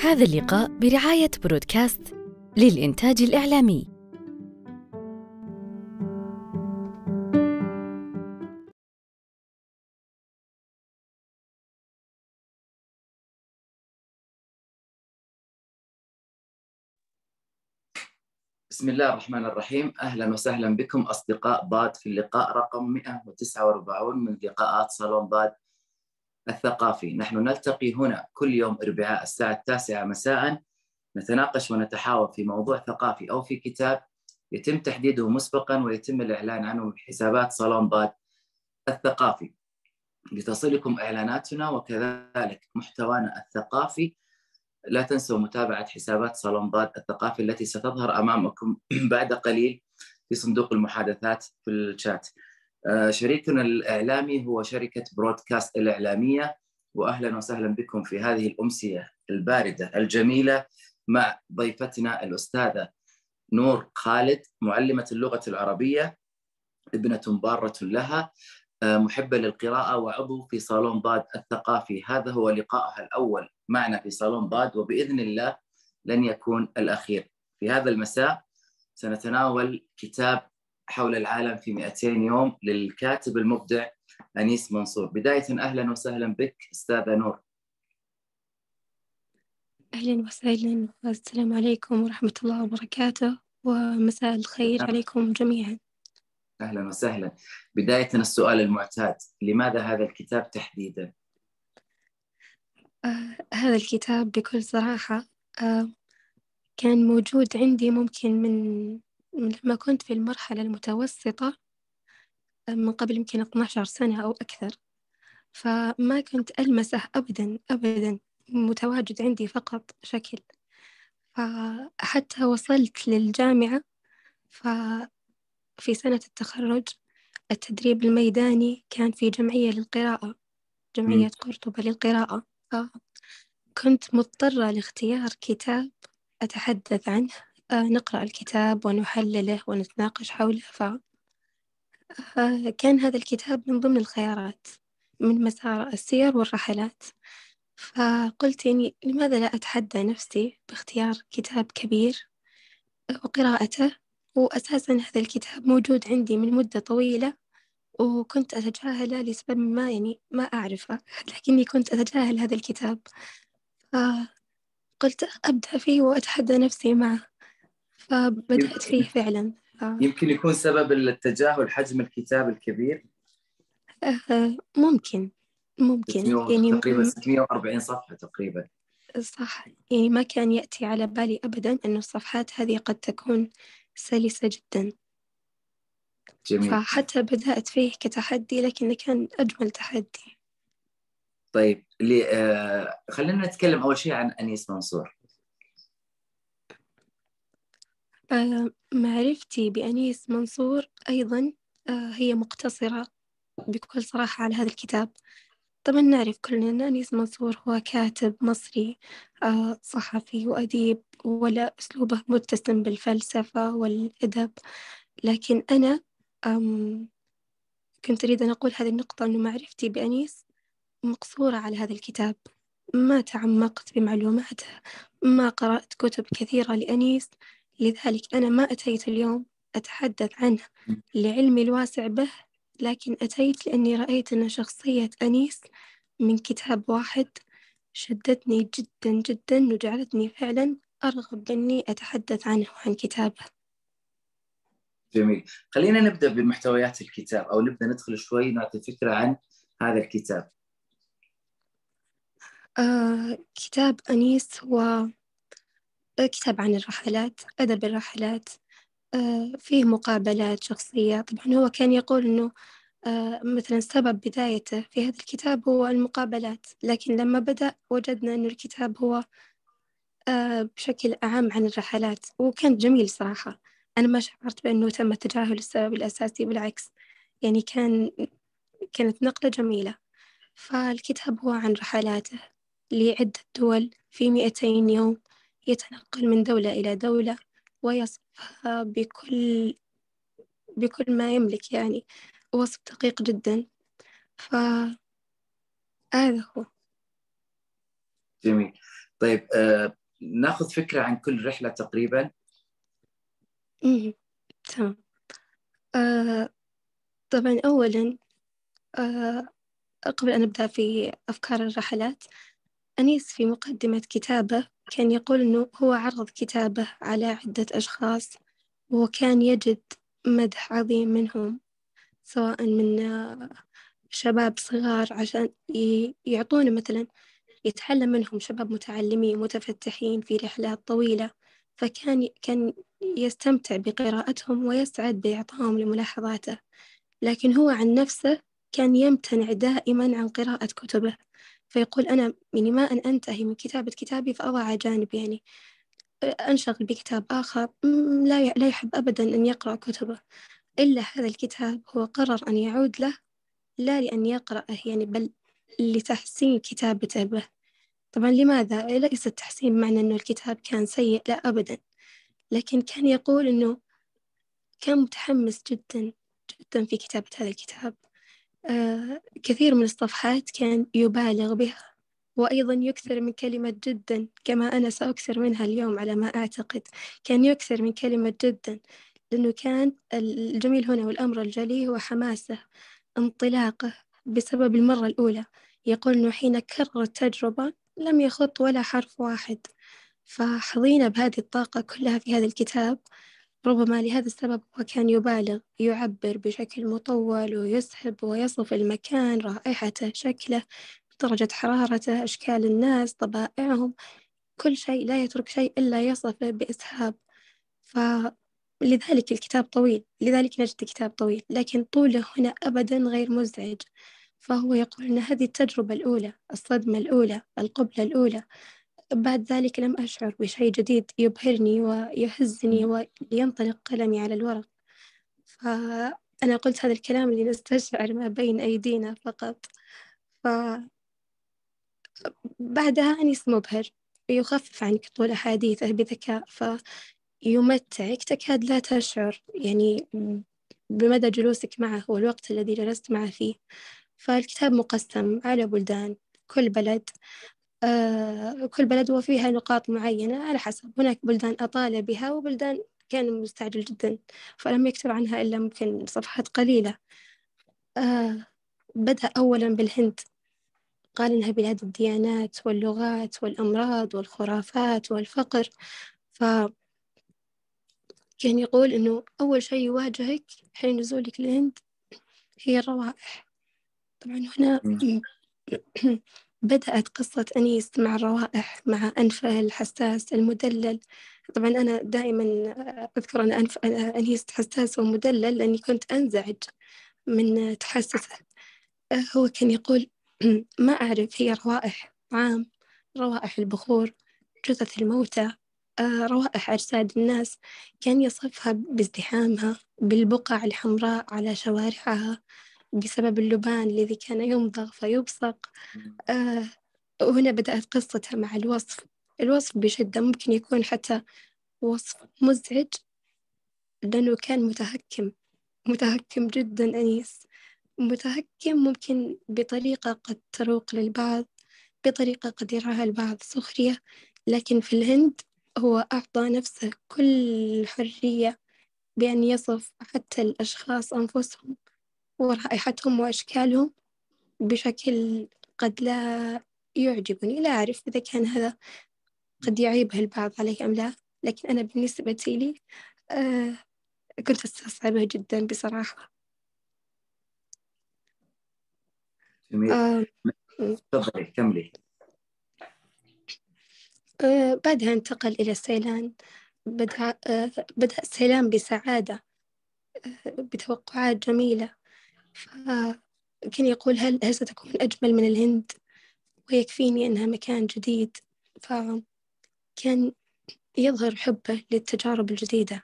هذا اللقاء برعاية برودكاست للإنتاج الإعلامي. بسم الله الرحمن الرحيم أهلا وسهلا بكم أصدقاء ضاد في اللقاء رقم 149 من لقاءات صالون ضاد الثقافي. نحن نلتقي هنا كل يوم أربعاء الساعة التاسعة مساء نتناقش ونتحاور في موضوع ثقافي أو في كتاب يتم تحديده مسبقا ويتم الإعلان عنه بحسابات صالون ضاد الثقافي. لتصلكم إعلاناتنا وكذلك محتوانا الثقافي. لا تنسوا متابعة حسابات صالون ضاد الثقافي التي ستظهر أمامكم بعد قليل في صندوق المحادثات في الشات. شريكنا الإعلامي هو شركة برودكاست الإعلامية وأهلا وسهلا بكم في هذه الأمسية الباردة الجميلة مع ضيفتنا الأستاذة نور خالد معلمة اللغة العربية ابنة بارة لها آه، محبة للقراءة وعضو في صالون ضاد الثقافي. هذا هو لقائها الأول معنا في صالون ضاد وبإذن الله لن يكون الأخير. في هذا المساء سنتناول كتاب حول العالم في 200 يوم للكاتب المبدع أنيس منصور. بداية أهلا وسهلا بك أستاذة نور. أهلا وسهلا. والسلام عليكم ورحمة الله وبركاته ومساء الخير نعم. عليكم جميعا. أهلا وسهلا. بداية السؤال المعتاد لماذا هذا الكتاب تحديدا؟ آه هذا الكتاب بكل صراحة آه كان موجود عندي ممكن من لما كنت في المرحلة المتوسطة آه من قبل يمكن 12 سنة أو أكثر فما كنت ألمسه أبدا أبدا متواجد عندي فقط شكل. فحتى وصلت للجامعة ففي سنة التخرج التدريب الميداني كان في جمعية للقراءة جمعية قرطبة للقراءة. فكنت مضطرة لاختيار كتاب أتحدث عنه. نقرأ الكتاب ونحلله ونتناقش حوله. فكان هذا الكتاب من ضمن الخيارات من مسار السير والرحلات. فقلت يعني لماذا لا أتحدى نفسي باختيار كتاب كبير وقراءته؟ وأساسا هذا الكتاب موجود عندي من مدة طويلة وكنت أتجاهله لسبب ما يعني ما أعرفه لكني كنت أتجاهل هذا الكتاب. فقلت أبدأ فيه وأتحدى نفسي معه. فبدأت فيه فعلا. ف... يمكن يكون سبب التجاهل حجم الكتاب الكبير؟ آه، ممكن. ممكن. 600 يعني تقريبا 640 صفحة تقريبا. صح. يعني ما كان يأتي على بالي أبدا أن الصفحات هذه قد تكون سلسة جدا. جميل. فحتى بدأت فيه كتحدي لكنه كان أجمل تحدي. طيب اللي آه خلينا نتكلم أول شيء عن أنيس منصور آه، معرفتي بأنيس منصور أيضا آه، هي مقتصرة بكل صراحة على هذا الكتاب. طبعا نعرف كلنا أن أنيس منصور هو كاتب مصري آه، صحفي وأديب ولا أسلوبه متسم بالفلسفة والأدب. لكن أنا كنت أريد أن أقول هذه النقطة أنه معرفتي بأنيس مقصورة على هذا الكتاب. ما تعمقت بمعلوماته ما قرأت كتب كثيرة لأنيس لذلك أنا ما أتيت اليوم أتحدث عنه لعلمي الواسع به لكن أتيت لأني رأيت أن شخصية أنيس من كتاب واحد شدتني جدا جدا وجعلتني فعلا أرغب بأني أتحدث عنه وعن كتابه. جميل. خلينا نبدأ بمحتويات الكتاب أو نبدأ ندخل شوي نعطي فكرة عن هذا الكتاب. آه كتاب أنيس هو كتاب عن الرحلات أدب الرحلات آه فيه مقابلات شخصية. طبعا هو كان يقول أنه آه مثلا سبب بدايته في هذا الكتاب هو المقابلات. لكن لما بدأ وجدنا أنه الكتاب هو آه بشكل أعم عن الرحلات. وكان جميل صراحة. أنا ما شعرت بأنه تم تجاهل السبب الأساسي بالعكس. يعني كان كانت نقلة جميلة. فالكتاب هو عن رحلاته لعدة دول في مئتين يوم. يتنقل من دولة إلى دولة ويصفها بكل بكل ما يملك يعني وصف دقيق جدا. فهذا هو. جميل. طيب آه ناخذ فكرة عن كل رحلة تقريبا. تمام. آه طبعا أولا آه قبل أن أبدأ في أفكار الرحلات أنيس في مقدمة كتابه كان يقول أنه هو عرض كتابه على عدة أشخاص وكان يجد مدح عظيم منهم سواء من آه، شباب صغار عشان يعطونه مثلا يتعلم منهم شباب متعلمين متفتحين في رحلات طويلة. فكان كان يستمتع بقراءتهم ويسعد بإعطائهم لملاحظاته. لكن هو عن نفسه كان يمتنع دائما عن قراءة كتبه. فيقول أنا يعني ما أن أنتهي من كتابة كتابي فأضع جانب يعني أنشغل بكتاب آخر لا لا يحب أبدا أن يقرأ كتبه. إلا هذا الكتاب هو قرر أن يعود له لا لأن يقرأه يعني بل لتحسين كتابته به. طبعا لماذا؟ ليس التحسين معنى أنه الكتاب كان سيء؟ لا أبدا. لكن كان يقول أنه كان متحمس جدا جدا في كتابة هذا الكتاب. كثير من الصفحات كان يبالغ بها وأيضا يكثر من كلمة جدا كما أنا سأكثر منها اليوم على ما أعتقد. كان يكثر من كلمة جدا لأنه كان الجميل هنا والأمر الجلي هو حماسه انطلاقه بسبب المرة الأولى. يقول أنه حين كرر التجربة لم يخط ولا حرف واحد. فحظينا بهذه الطاقة كلها في هذا الكتاب. ربما لهذا السبب هو كان يبالغ يعبر بشكل مطول ويسحب ويصف المكان رائحته شكله درجة حرارته أشكال الناس طبائعهم. كل شيء لا يترك شيء إلا يصفه بإسهاب. فلذلك الكتاب طويل لذلك نجد كتاب طويل لكن طوله هنا أبدا غير مزعج. فهو يقول أن هذه التجربة الأولى الصدمة الأولى القبلة الأولى بعد ذلك لم أشعر بشيء جديد يبهرني ويهزني ولينطلق قلمي على الورق. فأنا قلت هذا الكلام اللي نستشعر ما بين أيدينا فقط. ف بعدها أنيس مبهر. يخفف عنك طول أحاديثه بذكاء فيمتعك تكاد لا تشعر يعني بمدى جلوسك معه والوقت الذي جلست معه فيه. فالكتاب مقسم على بلدان. كل بلد كل بلد وفيها نقاط معينة على حسب. هناك بلدان أطال بها وبلدان كان مستعجل جدا فلم يكتب عنها إلا ممكن صفحات قليلة. آه بدأ أولا بالهند. قال إنها بلاد الديانات واللغات والأمراض والخرافات والفقر. ف كان يقول إنه أول شيء يواجهك حين نزولك الهند هي الروائح. طبعا هنا بدأت قصة أنيس مع الروائح مع أنفه الحساس المدلل. طبعا أنا دائما أذكر أن أنف أنيس حساس ومدلل لأني كنت أنزعج من تحسسه. هو كان يقول ما أعرف هي روائح طعام روائح البخور جثث الموتى آه، روائح أجساد الناس. كان يصفها بازدحامها بالبقع الحمراء على شوارعها بسبب اللبان الذي كان يمضغ فيبصق. آه وهنا بدأت قصتها مع الوصف. الوصف بشدة ممكن يكون حتى وصف مزعج لأنه كان متهكم. متهكم جدا أنيس. متهكم ممكن بطريقة قد تروق للبعض بطريقة قد يراها البعض سخرية. لكن في الهند هو أعطى نفسه كل حرية بأن يصف حتى الأشخاص أنفسهم. ورائحتهم وأشكالهم بشكل قد لا يعجبني. لا أعرف إذا كان هذا قد يعيبه البعض عليه أم لا لكن أنا بالنسبة لي آه كنت أستصعبه جدا بصراحة. جميل. آه تفضلي كملي. آه بعدها انتقل إلى السيلان. بدأ, آه بدأ السيلان بسعادة بتوقعات جميلة. فكان يقول هل, هل ستكون أجمل من الهند؟ ويكفيني أنها مكان جديد. فكان يظهر حبه للتجارب الجديدة.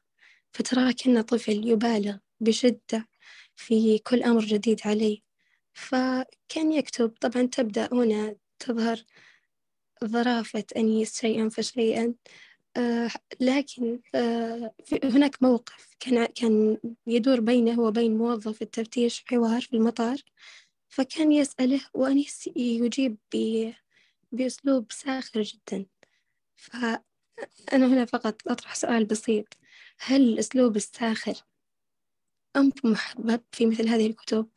فتراه كأنه طفل يبالغ بشدة في كل أمر جديد عليه. فكان يكتب طبعا تبدأ هنا تظهر ظرافة أنيس شيئا فشيئا آه لكن آه هناك موقف كان كان يدور بينه وبين موظف التفتيش حوار في المطار فكان يسأله وأنيس يجيب بأسلوب ساخر جدا فأنا هنا فقط أطرح سؤال بسيط هل الأسلوب الساخر أمر محبب في مثل هذه الكتب؟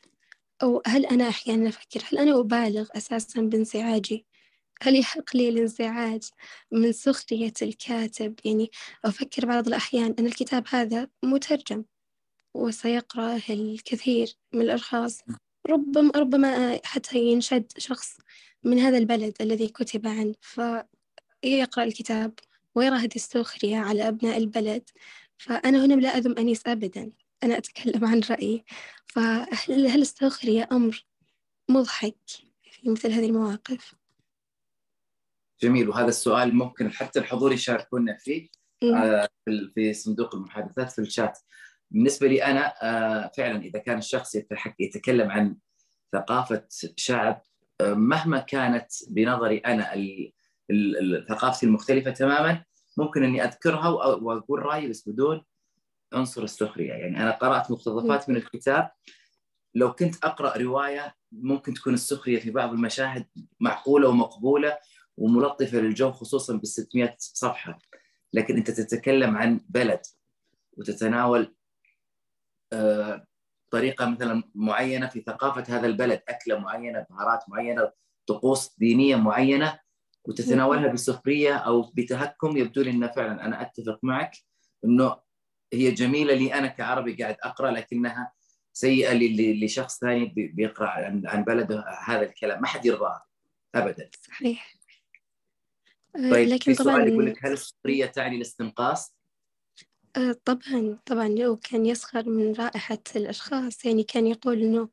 أو هل أنا أحيانا أفكر هل أنا أبالغ أساسا بانزعاجي؟ هل يحق لي الانزعاج من سخرية الكاتب؟ يعني أفكر بعض الأحيان أن الكتاب هذا مترجم وسيقرأه الكثير من الأشخاص ربما ربما حتى ينشد شخص من هذا البلد الذي كتب عنه فيقرأ الكتاب ويرى هذه السخرية على أبناء البلد فأنا هنا لا أذم أنيس أبدا أنا أتكلم عن رأيي فهل هل السخرية أمر مضحك في مثل هذه المواقف؟ جميل. وهذا السؤال ممكن حتى الحضور يشاركونا فيه آه في صندوق المحادثات في الشات. بالنسبة لي أنا آه فعلا إذا كان الشخص يتكلم عن ثقافة شعب آه مهما كانت بنظري أنا ثقافتي المختلفة تماما ممكن أني أذكرها وأقول رأيي بس بدون عنصر السخرية. يعني أنا قرأت مقتطفات من الكتاب. لو كنت أقرأ رواية ممكن تكون السخرية في بعض المشاهد معقولة ومقبولة. وملطفة للجو خصوصا بال 600 صفحة. لكن أنت تتكلم عن بلد وتتناول آه، طريقة مثلا معينة في ثقافة هذا البلد أكلة معينة بهارات معينة طقوس دينية معينة وتتناولها بسخرية أو بتهكم يبدو لي أنه فعلا أنا أتفق معك أنه هي جميلة لي أنا كعربي قاعد أقرأ لكنها سيئة لشخص ثاني بيقرأ عن بلده هذا الكلام. ما حد يرضاه أبدا. صحيح. طيب لكن في سؤال يقول لك هل السخرية تعني الاستنقاص؟ آه، طبعا طبعا لو كان يسخر من رائحة الأشخاص يعني كان يقول إنه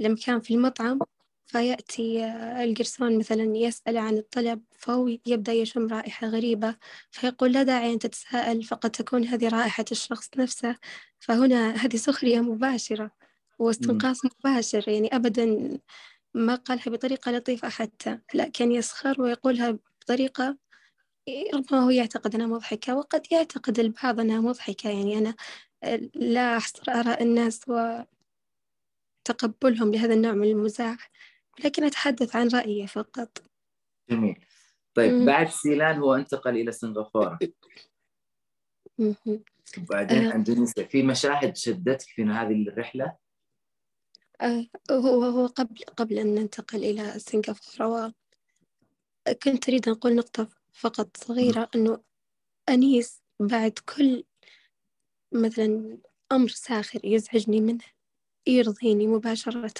لما كان في المطعم فيأتي آه، القرصون مثلا يسأل عن الطلب فهو يبدأ يشم رائحة غريبة فيقول لا داعي أن تتساءل فقد تكون هذه رائحة الشخص نفسه فهنا هذه سخرية مباشرة واستنقاص مباشر يعني أبدا ما قالها بطريقة لطيفة حتى لا كان يسخر ويقولها بطريقة ربما هو يعتقد أنها مضحكة وقد يعتقد البعض أنها مضحكة يعني أنا لا أحصر آراء الناس وتقبلهم لهذا النوع من المزاح لكن أتحدث عن رأيي فقط جميل طيب مم. بعد سيلان هو انتقل إلى سنغافورة وبعدين آه. أندونيسيا في مشاهد شدتك في هذه الرحلة؟ آه هو هو قبل قبل أن ننتقل إلى سنغافورة كنت أريد أن أقول نقطة فقط صغيرة أنه أنيس بعد كل مثلا أمر ساخر يزعجني منه يرضيني مباشرة.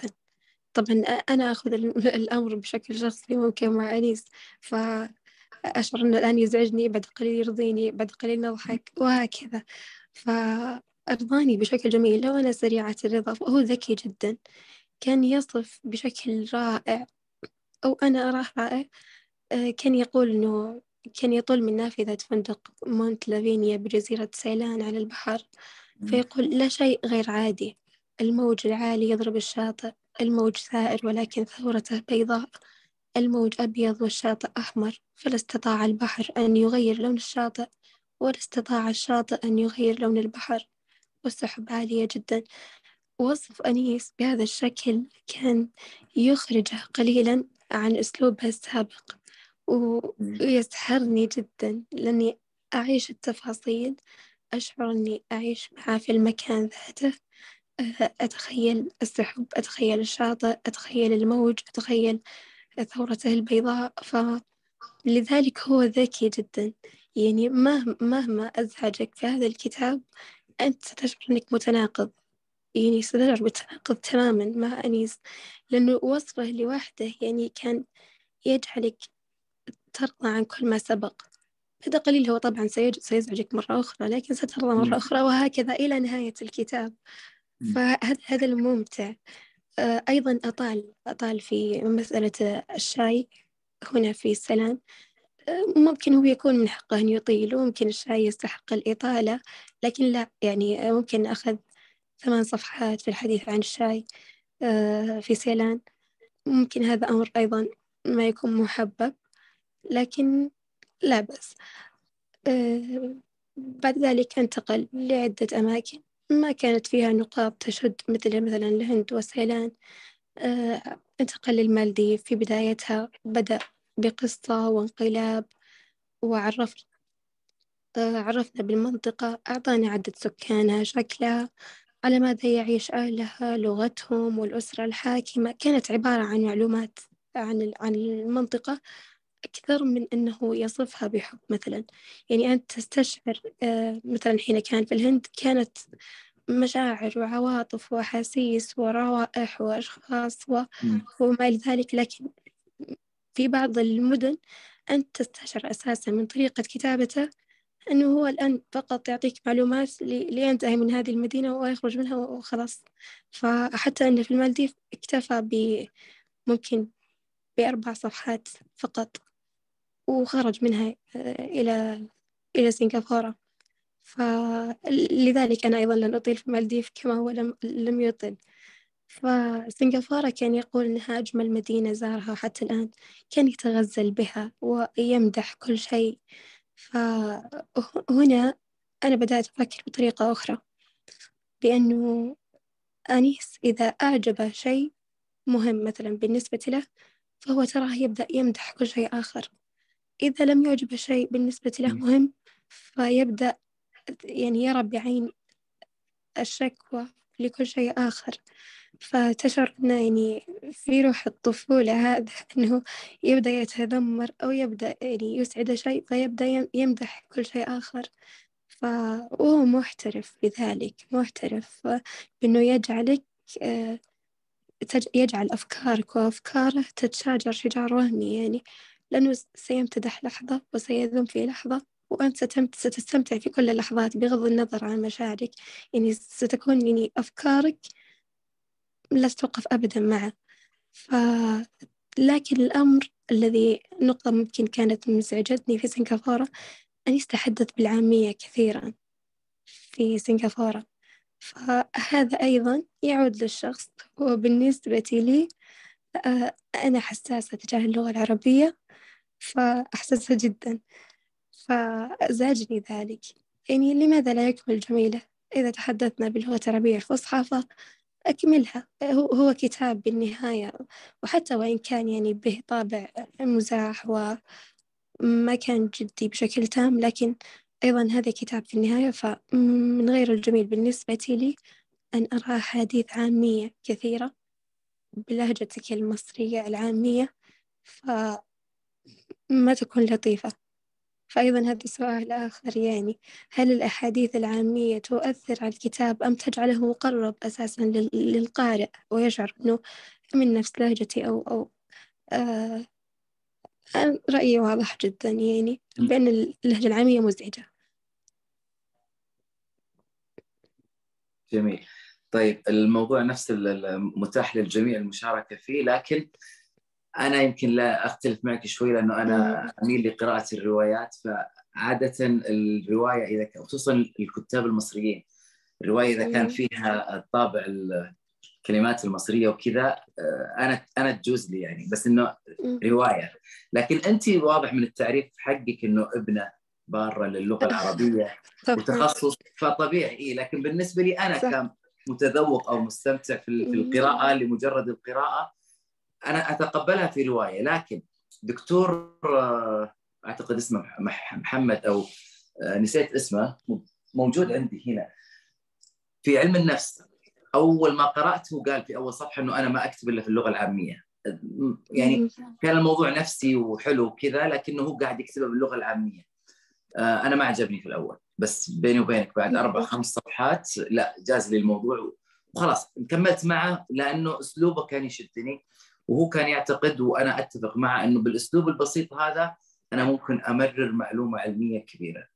طبعا أنا أخذ الأمر بشكل شخصي ممكن مع أنيس فأشعر أنه الآن يزعجني بعد قليل يرضيني بعد قليل نضحك وهكذا. فأرضاني بشكل جميل. لو أنا سريعة الرضا فهو ذكي جدا. كان يصف بشكل رائع أو أنا أراه رائع كان يقول إنه كان يطل من نافذة فندق مونت لافينيا بجزيرة سيلان على البحر. فيقول لا شيء غير عادي. الموج العالي يضرب الشاطئ الموج ثائر ولكن ثورته بيضاء. الموج أبيض والشاطئ أحمر. فلا استطاع البحر أن يغير لون الشاطئ ولا استطاع الشاطئ أن يغير لون البحر. والسحب عالية جدا. وصف أنيس بهذا الشكل كان يخرجه قليلا عن أسلوبه السابق. ويسحرني جدا لأني أعيش التفاصيل أشعر أني أعيش معاه في المكان ذاته. أتخيل السحب أتخيل الشاطئ أتخيل الموج أتخيل ثورته البيضاء. فلذلك هو ذكي جدا. يعني مهما أزعجك في هذا الكتاب أنت ستشعر أنك متناقض. يعني ستشعر بالتناقض تماما مع أنيس لأنه وصفه لوحده يعني كان يجعلك ترضى عن كل ما سبق. بعد قليل هو طبعا سيزعجك مرة أخرى لكن سترضى مرة أخرى وهكذا إلى نهاية الكتاب. فهذا هذا الممتع. آه، أيضا أطال أطال في مسألة الشاي هنا في السلام. آه، ممكن هو يكون من حقه أن يطيل وممكن الشاي يستحق الإطالة لكن لا يعني ممكن أخذ ثمان صفحات في الحديث عن الشاي آه، في سيلان ممكن هذا أمر أيضا ما يكون محبب. لكن لا بأس. أه بعد ذلك انتقل لعدة أماكن ما كانت فيها نقاط تشد مثل مثلا الهند وسيلان أه انتقل للمالديف في بدايتها بدأ بقصة وانقلاب وعرف آه، عرفنا بالمنطقة أعطانا عدد سكانها شكلها على ماذا يعيش أهلها لغتهم والأسرة الحاكمة. كانت عبارة عن معلومات عن عن المنطقة. أكثر من أنه يصفها بحب مثلا. يعني أنت تستشعر آه، مثلا حين كان في الهند كانت مشاعر وعواطف وأحاسيس وروائح وأشخاص وما إلى ذلك. لكن في بعض المدن أنت تستشعر أساسا من طريقة كتابته أنه هو الآن فقط يعطيك معلومات لينتهي من هذه المدينة ويخرج منها وخلاص. فحتى أنه في المالديف اكتفى ب ممكن بأربع صفحات فقط. وخرج منها آه، إلى إلى سنغافورة. فلذلك أنا أيضا لن أطيل في المالديف كما هو لم, لم يطل. فسنغافورة كان يقول إنها أجمل مدينة زارها حتى الآن. كان يتغزل بها ويمدح كل شيء. فهنا أنا بدأت أفكر بطريقة أخرى. بأنه أنيس إذا أعجبه شيء مهم مثلا بالنسبة له فهو تراه يبدأ يمدح كل شيء آخر. إذا لم يعجبه شيء بالنسبة له مهم فيبدأ يعني يرى بعين الشكوى لكل شيء آخر. فتشعرنا يعني في روح الطفولة هذا أنه يبدأ يتذمر أو يبدأ يعني يسعد شيء فيبدأ يمدح كل شيء آخر. فهو محترف بذلك محترف بأنه يجعلك آه، يجعل أفكارك وأفكاره تتشاجر شجار وهمي يعني. لأنه سيمتدح لحظة وسيذم في لحظة وأنت ستستمتع في كل اللحظات بغض النظر عن مشاعرك. يعني ستكون يعني أفكارك لا تتوقف أبدا معه. ف... لكن الأمر الذي نقطة ممكن كانت مزعجتني في سنغافورة أن يتحدث بالعامية كثيرا في سنغافورة. فهذا أيضا يعود للشخص. وبالنسبة لي آه، أنا حساسة تجاه اللغة العربية. فأحسسها جدا. فزعجني ذلك. يعني لماذا لا يكمل جميلة؟ إذا تحدثنا باللغة العربية الفصحى أكملها هو, هو كتاب بالنهاية. وحتى وإن كان يعني به طابع مزاح وما كان جدي بشكل تام لكن أيضا هذا كتاب في النهاية. فمن غير الجميل بالنسبة لي أن أرى أحاديث عامية كثيرة بلهجتك المصرية العامية. فما تكون لطيفة. فأيضا هذا سؤال آخر يعني هل الأحاديث العامية تؤثر على الكتاب أم تجعله مقرب أساسا للقارئ ويشعر أنه من نفس لهجتي أو أو آه رأيي واضح جدا يعني بأن اللهجة العامية مزعجة. جميل. طيب الموضوع نفس المتاح للجميع المشاركة فيه لكن أنا يمكن لا أختلف معك شوي لأنه أنا أميل لقراءة الروايات فعادة الرواية إذا خصوصا الكتاب المصريين. الرواية إذا كان فيها الطابع الكلمات المصرية وكذا آه، أنا أنا تجوز لي يعني بس إنه رواية. لكن أنت واضح من التعريف حقك إنه ابنة بارة للغة العربية وتخصص فطبيعي. إيه لكن بالنسبة لي أنا كمتذوق أو مستمتع في القراءة لمجرد القراءة أنا أتقبلها في رواية لكن دكتور آه، أعتقد اسمه محمد أو آه، نسيت اسمه موجود عندي هنا. في علم النفس أول ما قرأته قال في أول صفحة إنه أنا ما أكتب إلا في اللغة العامية. يعني كان الموضوع نفسي وحلو وكذا لكنه هو قاعد يكتبه باللغة العامية. آه، أنا ما عجبني في الأول بس بيني وبينك بعد أربع خمس صفحات لا جاز لي الموضوع وخلاص كملت معه لأنه أسلوبه كان يشدني. وهو كان يعتقد وأنا أتفق معه إنه بالأسلوب البسيط هذا أنا ممكن أمرر معلومة علمية كبيرة.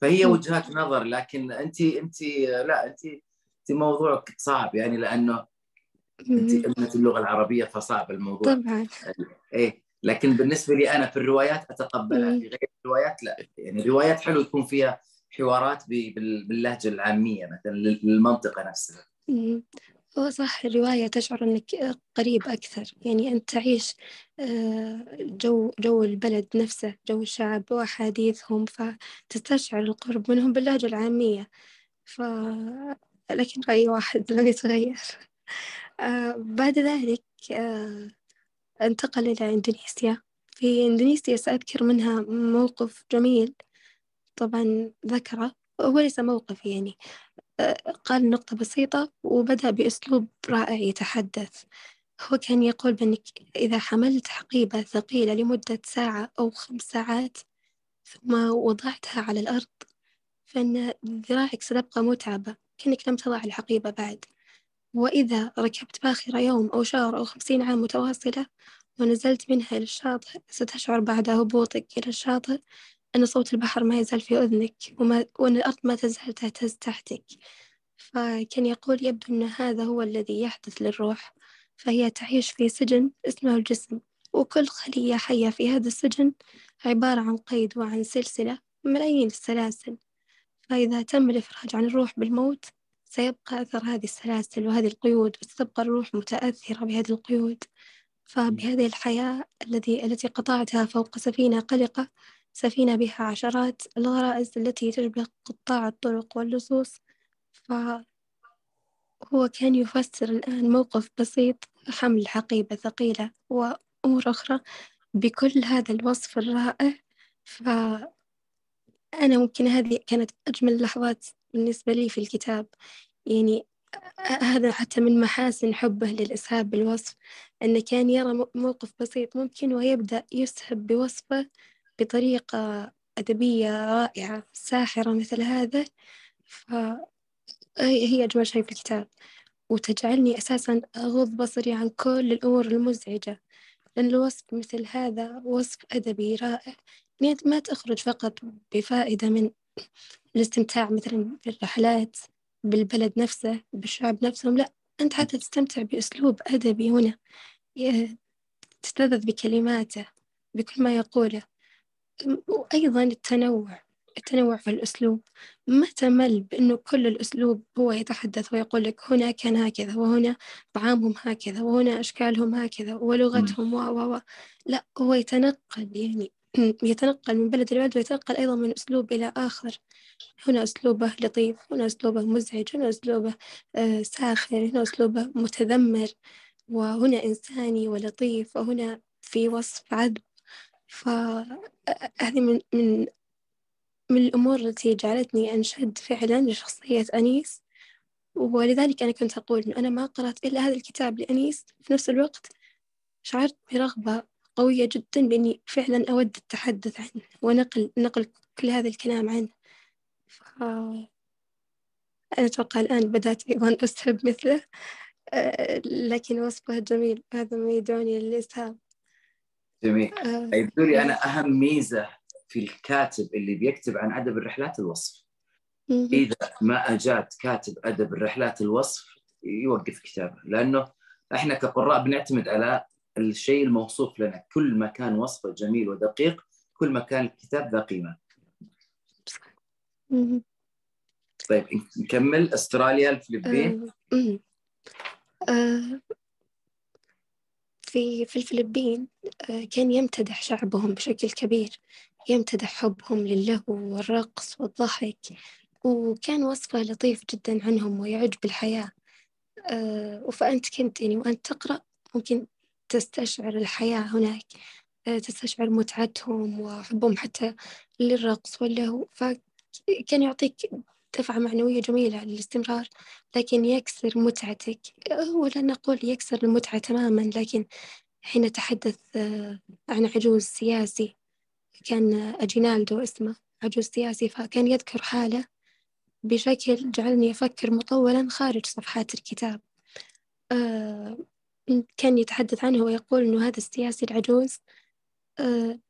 فهي وجهات نظر لكن أنت أنت لا أنت أنت موضوعك صعب يعني لأنه أنت ابنه اللغة العربية فصعب الموضوع. طبعا. إيه لكن بالنسبة لي أنا في الروايات أتقبلها. في غير الروايات لا. يعني الروايات حلو يكون فيها حوارات باللهجة العامية مثلا للمنطقة نفسها. هو صح الرواية تشعر أنك قريب أكثر. يعني أنت تعيش آه، جو جو البلد نفسه جو الشعب وأحاديثهم فتستشعر القرب منهم باللهجة العامية. ف لكن رأي واحد لم يتغير. آه، بعد ذلك آه، انتقل إلى إندونيسيا. في إندونيسيا سأذكر منها موقف جميل. طبعا ذكره هو ليس موقف يعني. قال نقطة بسيطة وبدأ بأسلوب رائع يتحدث. هو كان يقول بأنك إذا حملت حقيبة ثقيلة لمدة ساعة أو خمس ساعات ثم وضعتها على الأرض فإن ذراعك ستبقى متعبة كأنك لم تضع الحقيبة بعد. وإذا ركبت باخرة يوم أو شهر أو خمسين عام متواصلة ونزلت منها إلى الشاطئ ستشعر بعد هبوطك إلى الشاطئ أن صوت البحر ما يزال في أذنك وما وأن الأرض ما تزال تهتز تحتك. فكان يقول يبدو أن هذا هو الذي يحدث للروح. فهي تعيش في سجن اسمه الجسم. وكل خلية حية في هذا السجن عبارة عن قيد وعن سلسلة ملايين السلاسل. فإذا تم الإفراج عن الروح بالموت سيبقى أثر هذه السلاسل وهذه القيود وستبقى الروح متأثرة بهذه القيود. فبهذه الحياة الذي التي قطعتها فوق سفينة قلقة سفينة بها عشرات الغرائز التي تشبه قطاع الطرق واللصوص فهو كان يفسر الآن موقف بسيط حمل حقيبة ثقيلة وأمور أخرى بكل هذا الوصف الرائع. فأنا ممكن هذه كانت أجمل اللحظات بالنسبة لي في الكتاب. يعني هذا حتى من محاسن حبه للإسهاب بالوصف أنه كان يرى موقف بسيط ممكن ويبدأ يسهب بوصفه بطريقة أدبية رائعة ساحرة مثل هذا فهي أجمل شيء في الكتاب. وتجعلني أساسا أغض بصري عن كل الأمور المزعجة لأن الوصف مثل هذا وصف أدبي رائع. ما تخرج فقط بفائدة من الاستمتاع مثلا بالرحلات بالبلد نفسه بالشعب نفسهم؟ لا أنت حتى تستمتع بأسلوب أدبي هنا. تتلذذ بكلماته بكل ما يقوله. وأيضا التنوع التنوع في الأسلوب. ما تمل بأنه كل الأسلوب هو يتحدث ويقول لك هنا كان هكذا وهنا طعامهم هكذا وهنا أشكالهم هكذا ولغتهم و و. لا هو يتنقل يعني يتنقل من بلد لبلد ويتنقل أيضا من أسلوب إلى آخر. هنا أسلوبه لطيف هنا أسلوبه مزعج هنا أسلوبه آه، ساخر هنا أسلوبه متذمر. وهنا إنساني ولطيف وهنا في وصف عذب. فهذه من من من الأمور التي جعلتني أنشد فعلا لشخصية أنيس. ولذلك أنا كنت أقول إنه أنا ما قرأت إلا هذا الكتاب لأنيس. في نفس الوقت شعرت برغبة قوية جدا بإني فعلا أود التحدث عنه ونقل نقل كل هذا الكلام عنه. ف... أنا أتوقع الآن بدأت أيضا أسهب مثله. آه، لكن وصفه جميل. هذا ما يدعوني للإسهاب. جميل. آه. يبدو لي أنا أهم ميزة في الكاتب اللي بيكتب عن أدب الرحلات الوصف. إذا ما أجاد كاتب أدب الرحلات الوصف يوقف كتابه لأنه إحنا كقراء بنعتمد على الشيء الموصوف لنا. كل ما كان وصفه جميل ودقيق كل ما كان الكتاب ذا قيمة. طيب نكمل. أستراليا الفلبين. آه، في في الفلبين آه، كان يمتدح شعبهم بشكل كبير يمتدح حبهم للهو والرقص والضحك وكان وصفه لطيف جدا عنهم ويعج بالحياة. آه، فأنت كنت يعني وأنت تقرأ ممكن تستشعر الحياة هناك آه، تستشعر متعتهم وحبهم حتى للرقص واللهو. فكان يعطيك دفعة معنوية جميلة للاستمرار لكن يكسر متعتك. هو لا نقول يكسر المتعة تماما لكن حين أتحدث آه، عن عجوز سياسي كان أجينالدو اسمه عجوز سياسي فكان يذكر حاله بشكل جعلني أفكر مطولا خارج صفحات الكتاب. آه، كان يتحدث عنه ويقول أنه هذا السياسي العجوز آه،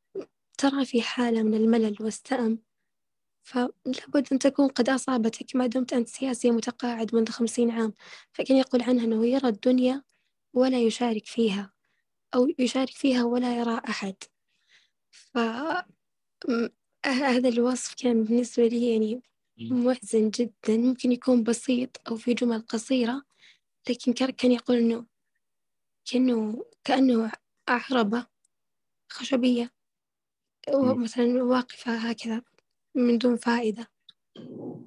ترى في حالة من الملل والسأم. فلابد أن تكون قد أصابتك ما دمت أنت سياسي متقاعد منذ خمسين عام فكان يقول عنها أنه يرى الدنيا ولا يشارك فيها أو يشارك فيها ولا يرى أحد. فهذا الوصف كان بالنسبة لي يعني محزن جدا. ممكن يكون بسيط أو في جمل قصيرة لكن كان يقول أنه كأنه كأنه عربة خشبية مثلا واقفة هكذا. من دون فائدة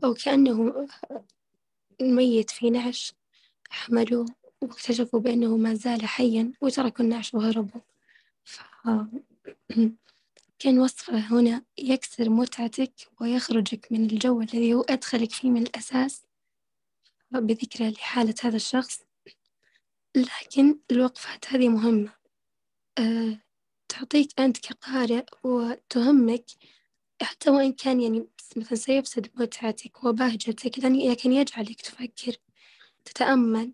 أو كأنه ميت في نعش حملوه واكتشفوا بأنه ما زال حيا وتركوا النعش وهربوا. كان وصفه هنا يكسر متعتك ويخرجك من الجو الذي هو أدخلك فيه من الأساس بذكرى لحالة هذا الشخص. لكن الوقفات هذه مهمة. أه تعطيك أنت كقارئ وتهمك حتى وإن كان يعني مثلا سيفسد متعتك وبهجتك لكن يجعلك تفكر تتأمل.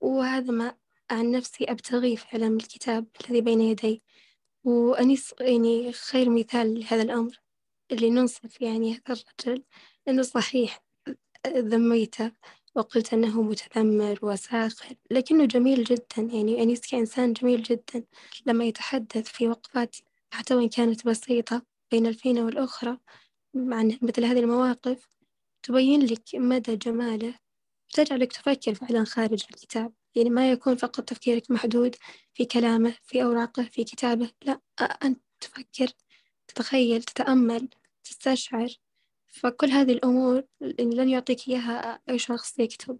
وهذا ما عن نفسي أبتغيه فعلا من الكتاب الذي بين يدي. وأنيس يعني خير مثال لهذا الأمر اللي ننصف يعني هذا الرجل إنه صحيح ذميته وقلت أنه متذمر وساخر لكنه جميل جدا. يعني أنيس كإنسان جميل جدا لما يتحدث في وقفات حتى وإن كانت بسيطة. بين الفينة والأخرى. عن مثل هذه المواقف تبين لك مدى جماله تجعلك تفكر فعلا خارج الكتاب. يعني ما يكون فقط تفكيرك محدود في كلامه في أوراقه في كتابه. لا أنت تفكر تتخيل تتأمل تستشعر. فكل هذه الأمور لن يعطيك إياها أي شخص يكتب.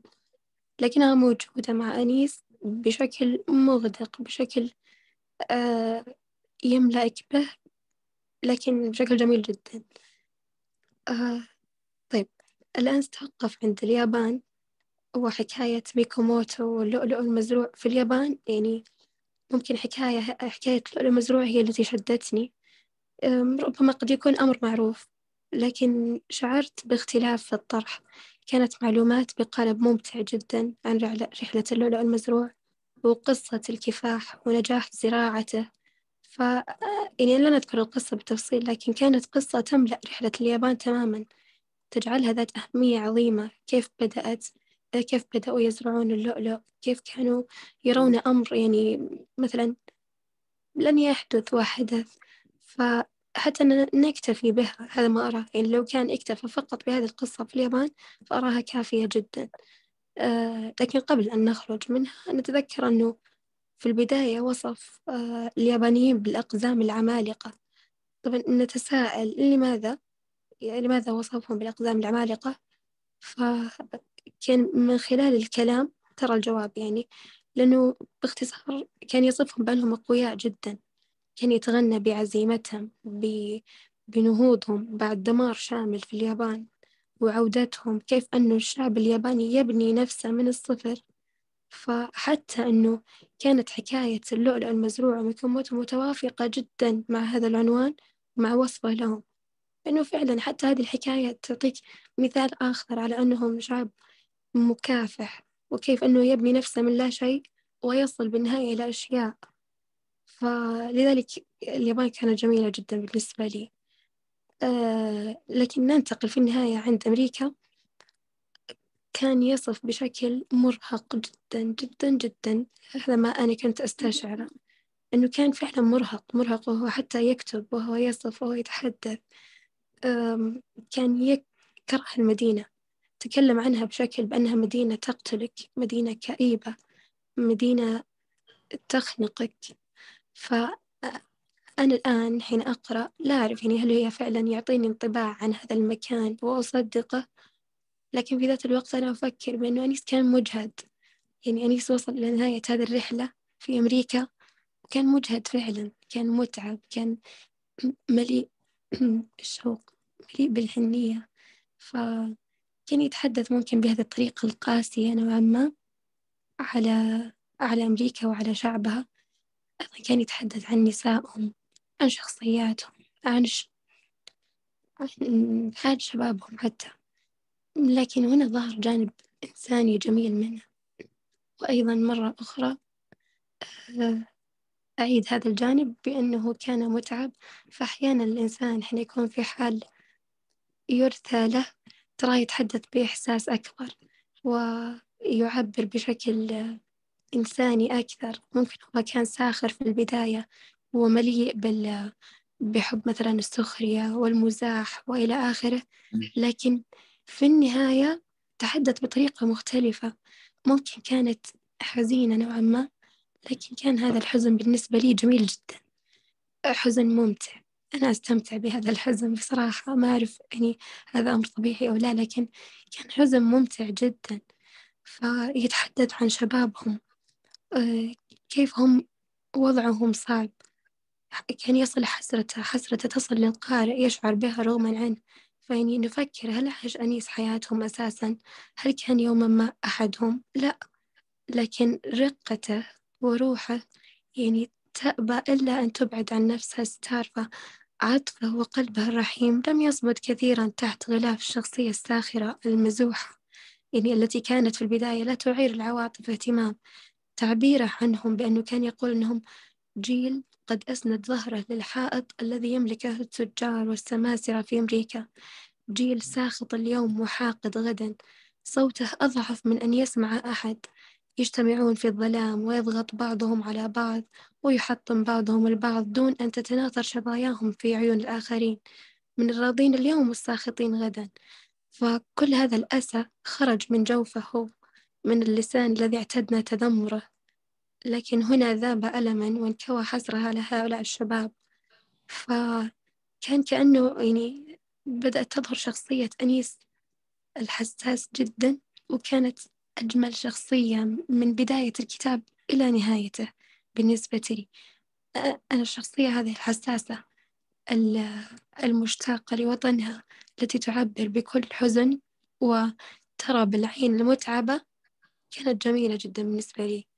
لكنها موجودة مع أنيس بشكل مغدق بشكل آه يملأك به لكن بشكل جميل جدا. آه طيب الآن ستوقف عند اليابان وحكاية ميكوموتو واللؤلؤ المزروع في اليابان. يعني ممكن حكاية حكاية اللؤلؤ المزروع هي التي شدتني. ربما قد يكون أمر معروف لكن شعرت باختلاف في الطرح. كانت معلومات بقالب ممتع جدا عن رحلة اللؤلؤ المزروع وقصة الكفاح ونجاح زراعته. ف يعني لا نذكر القصة بالتفصيل لكن كانت قصة تملأ رحلة اليابان تماما. تجعلها ذات أهمية عظيمة. كيف بدأت؟ كيف بدأوا يزرعون اللؤلؤ؟ كيف كانوا يرون أمر يعني مثلا لن يحدث وحدث؟ فحتى نكتفي بها. هذا ما أراه. يعني لو كان اكتفى فقط بهذه القصة في اليابان فأراها كافية جدا. آه لكن قبل أن نخرج منها نتذكر أنه في البداية وصف آه اليابانيين بالأقزام العمالقة. طبعا نتساءل لماذا؟ لماذا وصفهم بالأقزام العمالقة؟ فكان من خلال الكلام ترى الجواب يعني لأنه باختصار كان يصفهم بأنهم أقوياء جدا. كان يتغنى بعزيمتهم بنهوضهم بعد دمار شامل في اليابان وعودتهم كيف أنه الشعب الياباني يبني نفسه من الصفر. فحتى أنه كانت حكاية اللؤلؤ المزروع وميكوموتو متوافقة جدا مع هذا العنوان ومع وصفه لهم. إنه فعلا حتى هذه الحكاية تعطيك مثال آخر على أنهم شعب مكافح وكيف أنه يبني نفسه من لا شيء ويصل بالنهاية إلى أشياء. فلذلك اليابان كانت جميلة جدا بالنسبة لي. آه لكن ننتقل في النهاية عند أمريكا. كان يصف بشكل مرهق جدا جدا جدا. هذا ما أنا كنت أستشعره. إنه كان فعلا مرهق مرهق وهو حتى يكتب وهو يصف وهو يتحدث. كان يكره المدينة. تكلم عنها بشكل بأنها مدينة تقتلك مدينة كئيبة مدينة تخنقك. فأنا الآن حين أقرأ لا أعرف يعني هل هي فعلا يعطيني انطباع عن هذا المكان وأصدقه لكن في ذات الوقت أنا أفكر بأنه أنيس كان مجهد. يعني أنيس وصل إلى نهاية هذه الرحلة في أمريكا وكان مجهد فعلا كان متعب كان مليء بالشوق مليء بالحنية. فكان يتحدث ممكن بهذه الطريقة القاسية نوعا ما على على أمريكا وعلى شعبها. أيضا كان يتحدث عن نسائهم عن شخصياتهم عن. عن حال شبابهم حتى. لكن هنا ظهر جانب إنساني جميل منه. وأيضا مرة أخرى آه، أعيد هذا الجانب بأنه كان متعب. فأحيانا الإنسان حين يكون في حال يرثى له تراه يتحدث بإحساس أكبر ويعبر بشكل إنساني أكثر. ممكن هو كان ساخر في البداية ومليء بال بحب مثلا السخرية والمزاح وإلى آخره. لكن في النهاية تحدث بطريقة مختلفة. ممكن كانت حزينة نوعا ما لكن كان هذا الحزن بالنسبة لي جميل جدا. حزن ممتع. أنا أستمتع بهذا الحزن بصراحة. ما أعرف يعني هذا أمر طبيعي أو لا لكن كان حزن ممتع جدا. فيتحدث عن شبابهم آه، كيف هم وضعهم صعب. كان يصل حسرته حسرته تصل للقارئ يشعر بها رغما عنه. فيعني نفكر هل عاش أنيس حياتهم أساسا؟ هل كان يوما ما أحدهم؟ لا لكن رقته وروحه يعني تأبى إلا أن تبعد عن نفسها ستار عطفه وقلبه الرحيم. لم يصمد كثيرا تحت غلاف الشخصية الساخرة المزوحة يعني التي كانت في البداية لا تعير العواطف اهتمام تعبيره عنهم بأنه كان يقول أنهم جيل قد أسند ظهره للحائط الذي يملكه التجار والسماسرة في أمريكا. جيل ساخط اليوم وحاقد غدا. صوته أضعف من أن يسمع أحد. يجتمعون في الظلام ويضغط بعضهم على بعض ويحطم بعضهم البعض دون أن تتناثر شظاياهم في عيون الآخرين. من الراضين اليوم والساخطين غدا. فكل هذا الأسى خرج من جوفه هو من اللسان الذي اعتدنا تذمره. لكن هنا ذاب ألما وانكوى حسرة على هؤلاء الشباب. فكان كأنه يعني بدأت تظهر شخصية أنيس الحساس جدا وكانت أجمل شخصية من بداية الكتاب إلى نهايته بالنسبة لي. أنا الشخصية هذه الحساسة المشتاقة لوطنها التي تعبر بكل حزن وترى بالعين المتعبة كانت جميلة جدا بالنسبة لي.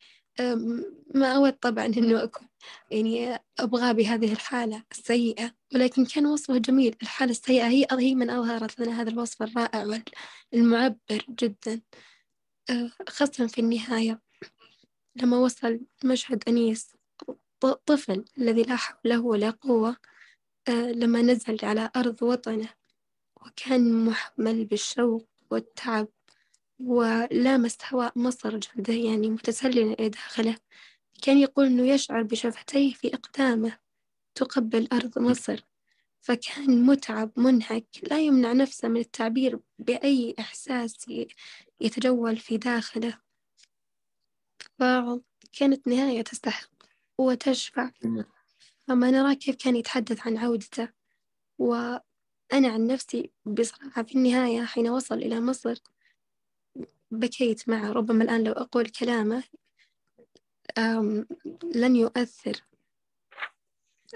ما أود طبعا أنه أكون يعني أبغى بهذه الحالة السيئة ولكن كان وصفه جميل. الحالة السيئة هي هي من أظهرت لنا هذا الوصف الرائع والمعبر جدا. خاصة في النهاية لما وصل مشهد أنيس طفل الذي لا حول له ولا قوة لما نزل على أرض وطنه وكان محمل بالشوق والتعب ولامس هواء مصر جلده يعني متسللا إلى داخله. كان يقول إنه يشعر بشفتيه في إقدامه تقبل أرض مصر. فكان متعب منهك لا يمنع نفسه من التعبير بأي إحساس يتجول في داخله. فكانت نهاية تستحق وتشفع. فما نرى كيف كان يتحدث عن عودته. وأنا عن نفسي بصراحة في النهاية حين وصل إلى مصر بكيت معه ربما الآن لو أقول كلامه لن يؤثر.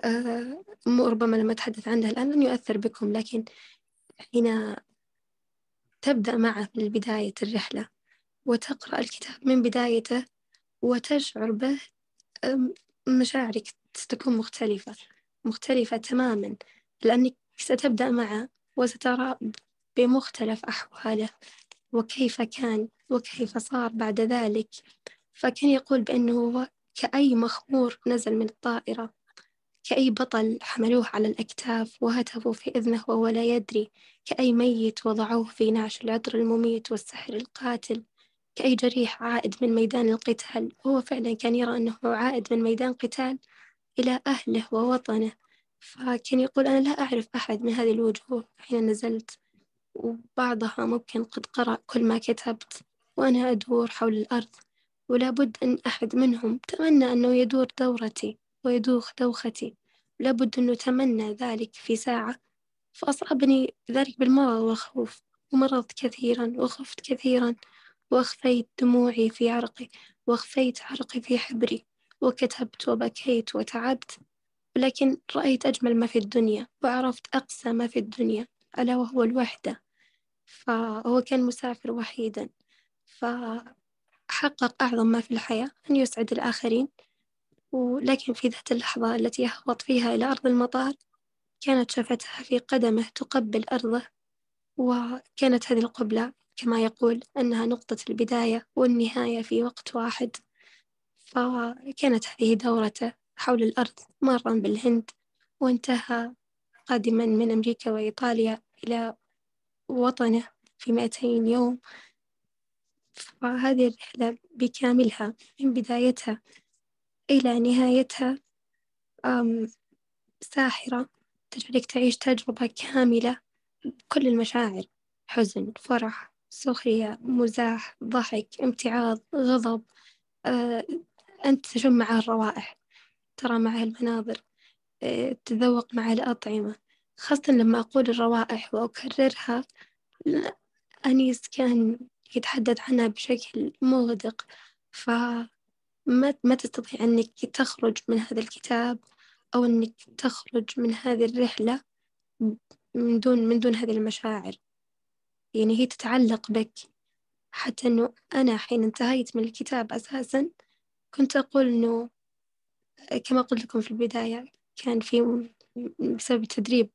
آه، ربما لما أتحدث عنه الآن لن يؤثر بكم لكن حين تبدأ معه من بداية الرحلة وتقرأ الكتاب من بدايته وتشعر به مشاعرك ستكون مختلفة مختلفة تماما لأنك ستبدأ معه وسترى بمختلف أحواله. وكيف كان وكيف صار بعد ذلك. فكان يقول بأنه كأي مخمور نزل من الطائرة كأي بطل حملوه على الأكتاف وهتفوا في إذنه وهو لا يدري كأي ميت وضعوه في نعش العطر المميت والسحر القاتل كأي جريح عائد من ميدان القتال. وهو فعلا كان يرى أنه عائد من ميدان قتال إلى أهله ووطنه. فكان يقول أنا لا أعرف أحد من هذه الوجوه حين نزلت. وبعضها ممكن قد قرأ كل ما كتبت وأنا أدور حول الأرض ولا بد أن أحد منهم تمنى أنه يدور دورتي ويدوخ دوختي. لابد أنه تمنى ذلك في ساعة. فأصابني ذلك بالمرض والخوف ومرضت كثيرا وخفت كثيرا وأخفيت دموعي في عرقي وأخفيت عرقي في حبري وكتبت وبكيت وتعبت. ولكن رأيت أجمل ما في الدنيا وعرفت أقسى ما في الدنيا ألا وهو الوحدة. فهو كان مسافر وحيدا فحقق أعظم ما في الحياة أن يسعد الآخرين. ولكن في ذات اللحظة التي يهبط فيها إلى أرض المطار كانت شفتها في قدمه تقبل أرضه. وكانت هذه القبلة كما يقول أنها نقطة البداية والنهاية في وقت واحد. فكانت هذه دورته حول الأرض مرا بالهند وانتهى قادما من أمريكا وإيطاليا إلى وطنه في مئتين يوم. فهذه الرحلة بكاملها من بدايتها إلى نهايتها ساحرة تجعلك تعيش تجربة كاملة. بكل المشاعر حزن فرح سخرية مزاح ضحك امتعاض غضب أه، أنت تشم معها الروائح ترى معها المناظر أه، تذوق معها الأطعمة. خاصة لما أقول الروائح وأكررها أنيس كان يتحدث عنها بشكل مغدق فما ما تستطيع أنك تخرج من هذا الكتاب أو إنك تخرج من هذه الرحلة من دون من دون هذه المشاعر. يعني هي تتعلق بك. حتى إنه أنا حين انتهيت من الكتاب أساسا كنت أقول إنه كما قلت لكم في البداية كان في بسبب التدريب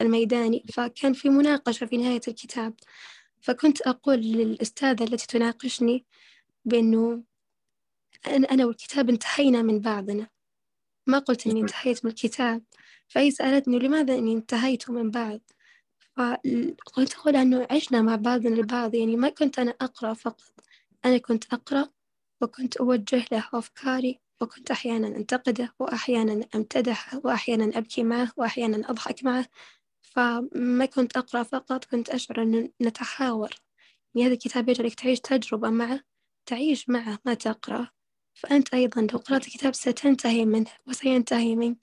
الميداني فكان في مناقشة في نهاية الكتاب. فكنت أقول للأستاذة التي تناقشني بأنه أنا والكتاب انتهينا من بعضنا. ما قلت إني انتهيت من الكتاب. فهي سألتني لماذا إني انتهيت من بعض؟ فقلت أقول أنه عشنا مع بعضنا البعض. يعني ما كنت أنا أقرأ فقط. أنا كنت أقرأ وكنت أوجه له أفكاري وكنت أحيانا أنتقده وأحيانا أمتدحه وأحيانا أبكي معه وأحيانا أضحك معه. فما كنت أقرأ فقط كنت أشعر أن نتحاور. يعني هذا الكتاب يجعلك تعيش تجربة معه تعيش معه ما تقرأ. فأنت أيضا لو قرأت الكتاب ستنتهي منه وسينتهي منك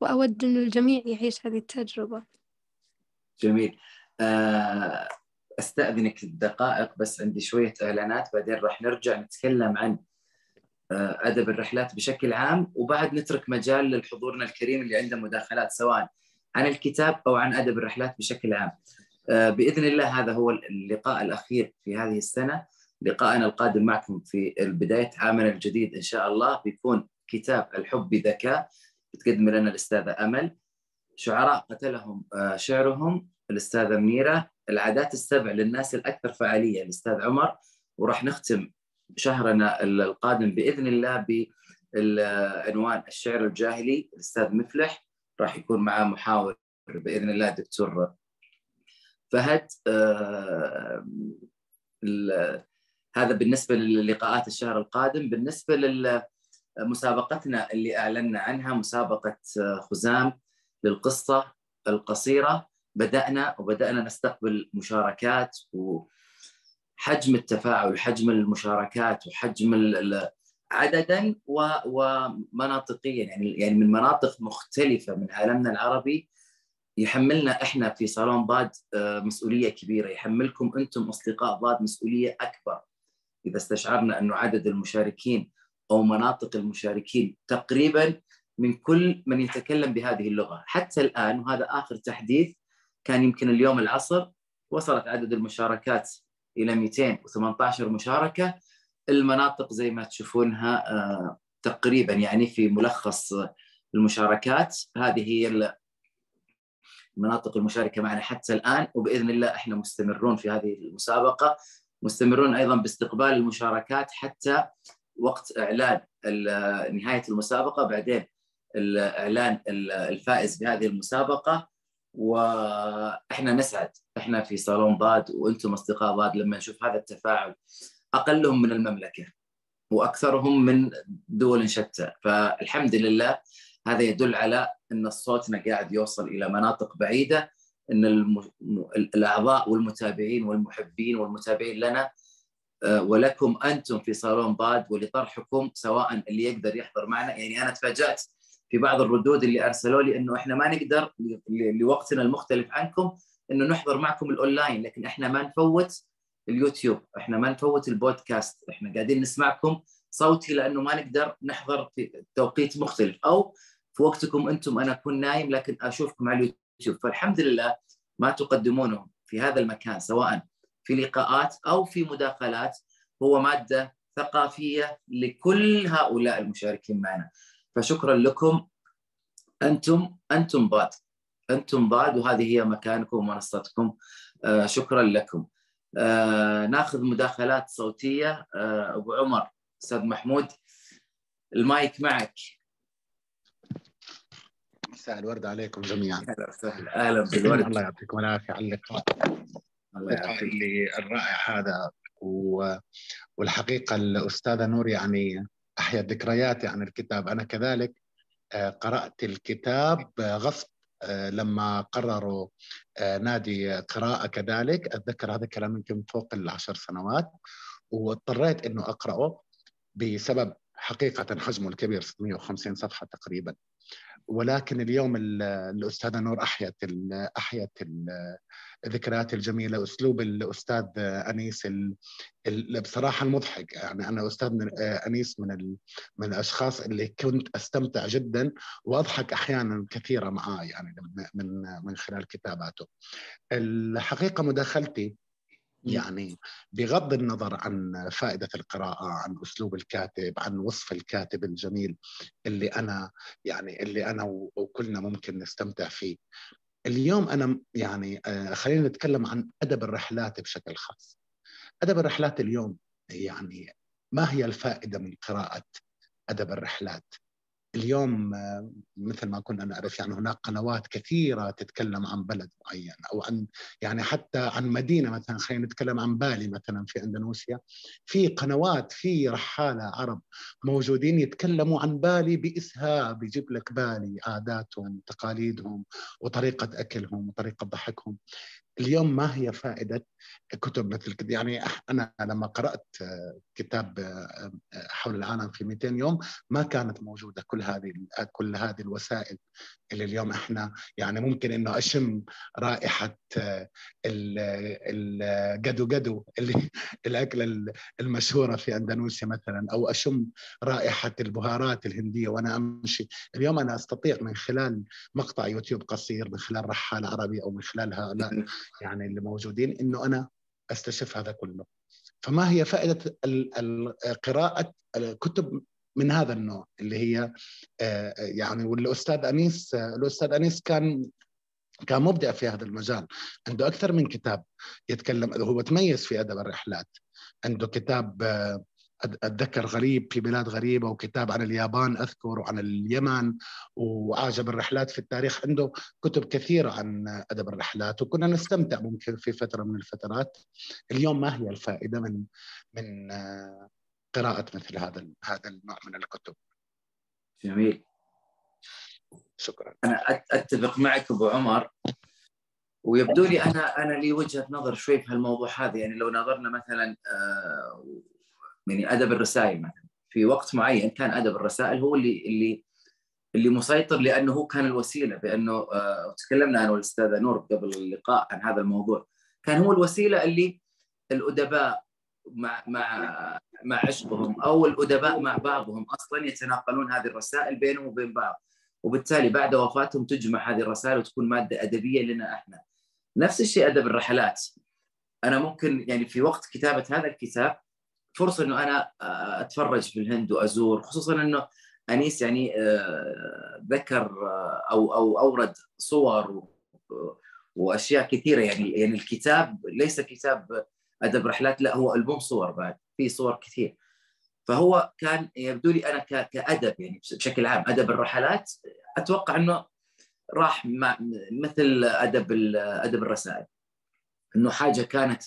وأود أن الجميع يعيش هذه التجربة. جميل. آه، أستأذنك دقائق بس عندي شوية إعلانات بعدين راح نرجع نتكلم عن آه، أدب الرحلات بشكل عام وبعد نترك مجال للحضورنا الكريم اللي عنده مداخلات سواء عن الكتاب أو عن أدب الرحلات بشكل عام. آه، بإذن الله هذا هو اللقاء الأخير في هذه السنة. لقاءنا القادم معكم في بداية عامنا الجديد إن شاء الله بيكون كتاب الحب بذكاء. بتقدم لنا الأستاذة أمل. شعراء قتلهم آه، شعرهم الأستاذة منيرة العادات السبع للناس الأكثر فعالية الأستاذ عمر. وراح نختم شهرنا القادم بإذن الله بعنوان الشعر الجاهلي الأستاذ مفلح. راح يكون معاه محاور بإذن الله دكتور فهد آه، هذا بالنسبة للقاءات الشهر القادم. بالنسبة لمسابقتنا اللي أعلنا عنها مسابقة خزام للقصة القصيرة بدأنا وبدأنا نستقبل مشاركات وحجم التفاعل حجم المشاركات وحجم عددا ومناطقيا يعني يعني من مناطق مختلفة من عالمنا العربي يحملنا إحنا في صالون باد آه، مسؤولية كبيرة. يحملكم أنتم أصدقاء باد مسؤولية أكبر. إذا استشعرنا انه عدد المشاركين أو مناطق المشاركين تقريبا من كل من يتكلم بهذه اللغة، حتى الآن وهذا آخر تحديث كان يمكن اليوم العصر وصلت عدد المشاركات إلى 218 مشاركة. المناطق زي ما تشوفونها آه، تقريبا يعني في ملخص المشاركات. هذه هي المناطق المشاركة معنا حتى الآن وبإذن الله إحنا مستمرون في هذه المسابقة. مستمرون أيضا باستقبال المشاركات حتى وقت إعلان نهاية المسابقة بعدين الاعلان الفائز بهذه المسابقة. وإحنا نسعد إحنا في صالون ضاد وأنتم أصدقاء ضاد لما نشوف هذا التفاعل أقلهم من المملكة وأكثرهم من دول شتى. فالحمد لله هذا يدل على إن صوتنا قاعد يوصل إلى مناطق بعيدة إن الأعضاء والمتابعين والمحبين والمتابعين لنا آه، ولكم أنتم في صالون باد ولطرحكم سواء اللي يقدر يحضر معنا. يعني أنا تفاجأت في بعض الردود اللي أرسلوا لي إنه إحنا ما نقدر لوقتنا المختلف عنكم إنه نحضر معكم الأونلاين لكن إحنا ما نفوت اليوتيوب إحنا ما نفوت البودكاست إحنا قاعدين نسمعكم صوتي لأنه ما نقدر نحضر في توقيت مختلف. أو في وقتكم أنتم أنا أكون نايم لكن أشوفكم على اليوتيوب. فالحمد لله ما تقدمونه في هذا المكان سواء في لقاءات أو في مداخلات هو مادة ثقافية لكل هؤلاء المشاركين معنا. فشكرا لكم. أنتم أنتم ضاد أنتم ضاد وهذه هي مكانكم ومنصتكم. آه شكرا لكم. آه ناخذ مداخلات صوتية. آه أبو عمر أستاذ محمود المايك معك. مساء الورد عليكم جميعا. أهلا وسهلا. أهلا بالورد الله يعطيكم العافية على اللقاء. اللقاء الرائع هذا و... والحقيقة الأستاذة نور يعني أحيا ذكرياتي عن الكتاب. أنا كذلك آه، قرأت الكتاب غصب لما قرروا آه، نادي قراءة كذلك أتذكر هذا الكلام يمكن فوق العشر سنوات واضطريت إنه أقرأه بسبب حقيقة حجمه الكبير 650 صفحة تقريبا. ولكن اليوم الأستاذة نور أحيت أحيت الذكريات الجميلة اسلوب الأستاذ أنيس بصراحة المضحك. يعني أنا أستاذ أنيس من من الأشخاص اللي كنت أستمتع جدا وأضحك أحيانا كثيره معاه يعني من من خلال كتاباته. الحقيقة مداخلتي يعني بغض النظر عن فائدة القراءة عن أسلوب الكاتب عن وصف الكاتب الجميل اللي أنا يعني اللي أنا وكلنا ممكن نستمتع فيه. اليوم أنا يعني آه، خلينا نتكلم عن أدب الرحلات بشكل خاص. أدب الرحلات اليوم يعني ما هي الفائدة من قراءة أدب الرحلات؟ اليوم آه، مثل ما كنا نعرف يعني هناك قنوات كثيرة تتكلم عن بلد معين أو عن يعني حتى عن مدينة مثلا خلينا نتكلم عن بالي مثلا في أندونيسيا. في قنوات في رحالة عرب موجودين يتكلموا عن بالي بإسهاب يجيب لك بالي عاداتهم تقاليدهم وطريقة أكلهم وطريقة ضحكهم. اليوم ما هي فائدة كتب مثل كده يعني أنا لما قرأت كتاب حول العالم في 200 يوم ما كانت موجودة كل هذه كل هذه الوسائل اللي اليوم إحنا يعني ممكن إنه أشم رائحة الجدو جدو اللي الأكلة المشهورة في أندونيسيا مثلا أو أشم رائحة البهارات الهندية وأنا أمشي. اليوم أنا أستطيع من خلال مقطع يوتيوب قصير من خلال رحال عربي أو من خلال هؤلاء يعني اللي موجودين إنه أنا أستشف هذا كله. فما هي فائدة قراءة كتب من هذا النوع اللي هي آه، يعني والأستاذ أنيس الأستاذ أنيس كان كان مبدع في هذا المجال. عنده أكثر من كتاب يتكلم هو تميز في أدب الرحلات. عنده كتاب آه، أتذكر غريب في بلاد غريبة وكتاب عن اليابان أذكر وعن اليمن وعاجب الرحلات في التاريخ عنده كتب كثيرة عن أدب الرحلات وكنا نستمتع ممكن في فترة من الفترات اليوم ما هي الفائدة من من قراءة مثل هذا هذا النوع من الكتب. جميل. شكرا. أنا أتفق معك أبو عمر ويبدو لي أنا أنا لي وجهة نظر شوي في هالموضوع هذا يعني لو نظرنا مثلا آه، يعني أدب الرسائل مثلا. في وقت معين كان أدب الرسائل هو اللي اللي اللي مسيطر لأنه هو كان الوسيلة بأنه آه تكلمنا أنا والأستاذة نور قبل اللقاء عن هذا الموضوع. كان هو الوسيلة اللي الأدباء مع مع مع عشقهم أو الأدباء مع بعضهم أصلا يتناقلون هذه الرسائل بينهم وبين بعض. وبالتالي بعد وفاتهم تجمع هذه الرسائل وتكون مادة أدبية لنا إحنا. نفس الشيء أدب الرحلات. أنا ممكن يعني في وقت كتابة هذا الكتاب فرصة إنه أنا أتفرج في الهند وأزور خصوصا إنه أنيس يعني آه، ذكر آه، أو أو أورد صور وأشياء كثيرة. يعني يعني الكتاب ليس كتاب أدب رحلات لا هو ألبوم صور بعد في صور كثير. فهو كان يبدو لي أنا كأدب يعني بشكل عام. أدب الرحلات أتوقع إنه راح مع مثل أدب أدب الرسائل. إنه حاجة كانت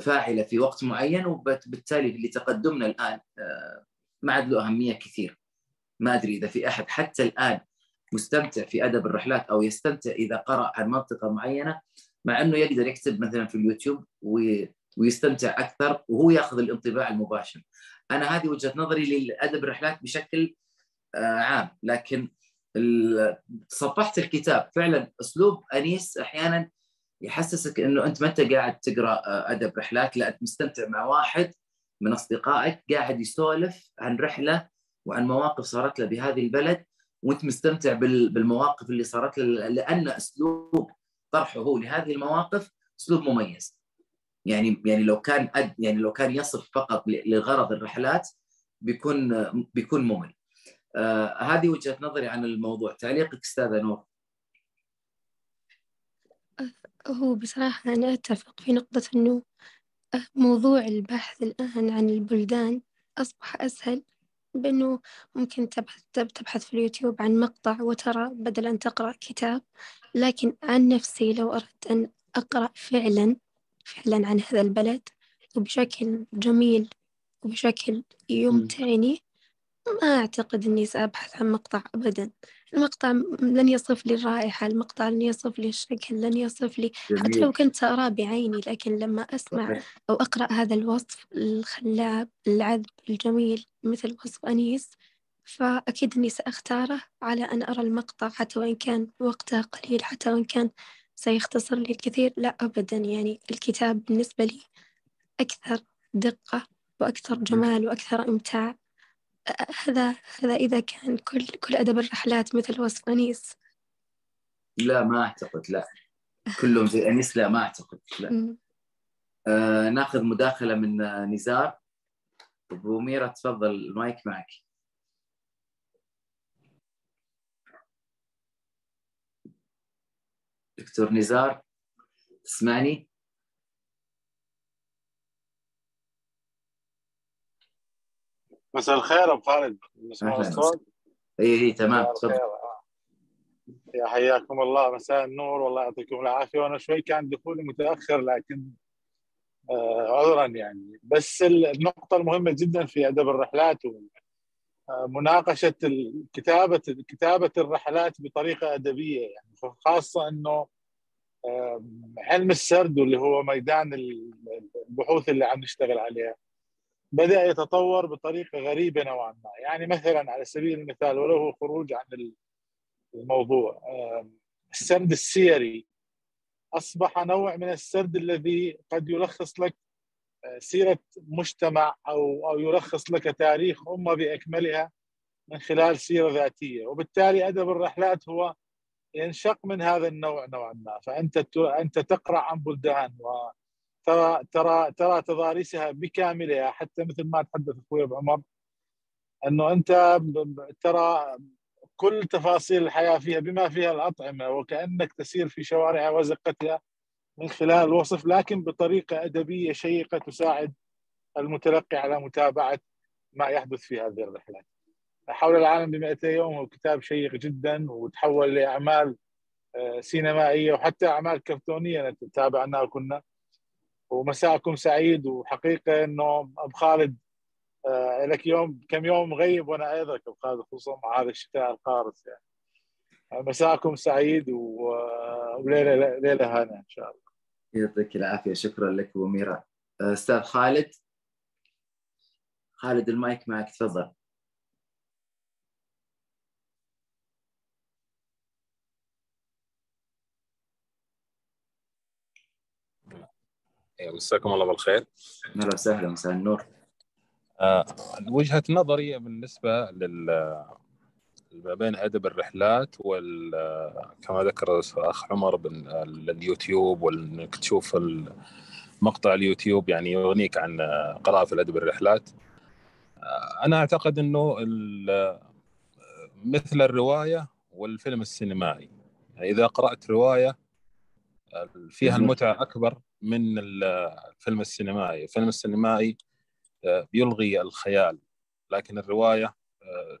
فاعلة في وقت معين وبالتالي لتقدمنا الآن آه، ما عاد له أهمية كثير ما أدري إذا في أحد حتى الآن مستمتع في أدب الرحلات أو يستمتع إذا قرأ عن منطقة معينة مع إنه يقدر يكتب مثلا في اليوتيوب ويستمتع أكثر وهو يأخذ الانطباع المباشر. أنا هذه وجهة نظري للأدب الرحلات بشكل آه، عام لكن صفحت الكتاب فعلا أسلوب أنيس أحيانا يحسسك إنه أنت ما انت قاعد تقرأ آه، أدب رحلات لا أنت مستمتع مع واحد من أصدقائك قاعد يسولف عن رحلة وعن مواقف صارت له بهذه البلد وأنت مستمتع بالمواقف اللي صارت له لأن أسلوب طرحه هو لهذه المواقف أسلوب مميز. يعني يعني لو كان أد يعني لو كان يصف فقط لغرض الرحلات بيكون بيكون ممل. آه هذه وجهة نظري عن الموضوع، تعليقك أستاذة نور. هو بصراحة أنا أتفق في نقطة إنه موضوع البحث الآن عن البلدان أصبح أسهل بأنه ممكن تبحث تبحث في اليوتيوب عن مقطع وترى بدل أن تقرأ كتاب. لكن عن نفسي لو أردت أن أقرأ فعلا فعلا عن هذا البلد وبشكل جميل وبشكل يمتعني ما أعتقد أني سأبحث عن مقطع أبدا. المقطع لن يصف لي الرائحة المقطع لن يصف لي الشكل لن يصف لي حتى لو كنت سأراه بعيني لكن لما أسمع أو أقرأ هذا الوصف الخلاب العذب الجميل مثل وصف أنيس فأكيد إني سأختاره على أن أرى المقطع حتى وإن كان وقته قليل حتى وإن كان سيختصر لي الكثير. لا أبدا. يعني الكتاب بالنسبة لي أكثر دقة وأكثر جمال وأكثر إمتاع. هذا هذا إذا كان كل كل أدب الرحلات مثل وصف أنيس. لا ما أعتقد لا. كلهم زي أنيس لا ما أعتقد لا. آه ناخذ مداخلة من نزار. أبو ميرا تفضل المايك معك. دكتور نزار تسمعني؟ مساء الخير أبو خالد. مساء الصوت اي اي تمام. تفضل. يا حياكم الله. مساء النور والله يعطيكم العافية. وأنا شوي كان دخولي متأخر لكن آه عذرا يعني. بس النقطة المهمة جدا في أدب الرحلات مناقشة كتابة كتابة الرحلات بطريقة أدبية يعني. خاصة إنه علم السرد واللي هو ميدان البحوث اللي عم نشتغل عليها. بدأ يتطور بطريقة غريبة نوعا ما. يعني مثلا على سبيل المثال ولو هو خروج عن الموضوع السرد السيري. أصبح نوع من السرد الذي قد يلخص لك سيرة مجتمع أو أو يلخص لك تاريخ أمة بأكملها من خلال سيرة ذاتية. وبالتالي أدب الرحلات هو ينشق من هذا النوع نوعا ما. فأنت أنت تقرأ عن بلدان وترى ترى ترى تضاريسها بكاملها حتى مثل ما تحدث أخوي أبو عمر إنه أنت ترى كل تفاصيل الحياة فيها بما فيها الأطعمة وكأنك تسير في شوارعها وزقتها من خلال الوصف لكن بطريقة أدبية شيقة تساعد المتلقي على متابعة ما يحدث في هذه الرحلات. حول العالم ب 200 يوم هو كتاب شيق جدا وتحول لأعمال سينمائية وحتى أعمال كرتونية تابعناها كنا ومساءكم سعيد وحقيقة إنه ابو خالد لك يوم كم يوم مغيب وأنا أيضا ابو خالد خصوصا مع هذا الشتاء القارس يعني. مساءكم سعيد وليلة ليلة هانئة إن شاء الله. يعطيك العافية شكرا لك أبو ميرا. أستاذ خالد. خالد المايك معك تفضل. مساكم الله بالخير. أهلا وسهلا مساء النور. آه وجهة نظري بالنسبة لل ما بين أدب الرحلات وال كما ذكر الاخ عمر بن اليوتيوب وإنك تشوف مقطع اليوتيوب يعني يغنيك عن قراءة في الأدب الرحلات. أنا أعتقد إنه مثل الرواية والفيلم السينمائي. إذا قرأت رواية فيها المتعة أكبر. من الفيلم السينمائي. الفيلم السينمائي يلغي الخيال لكن الرواية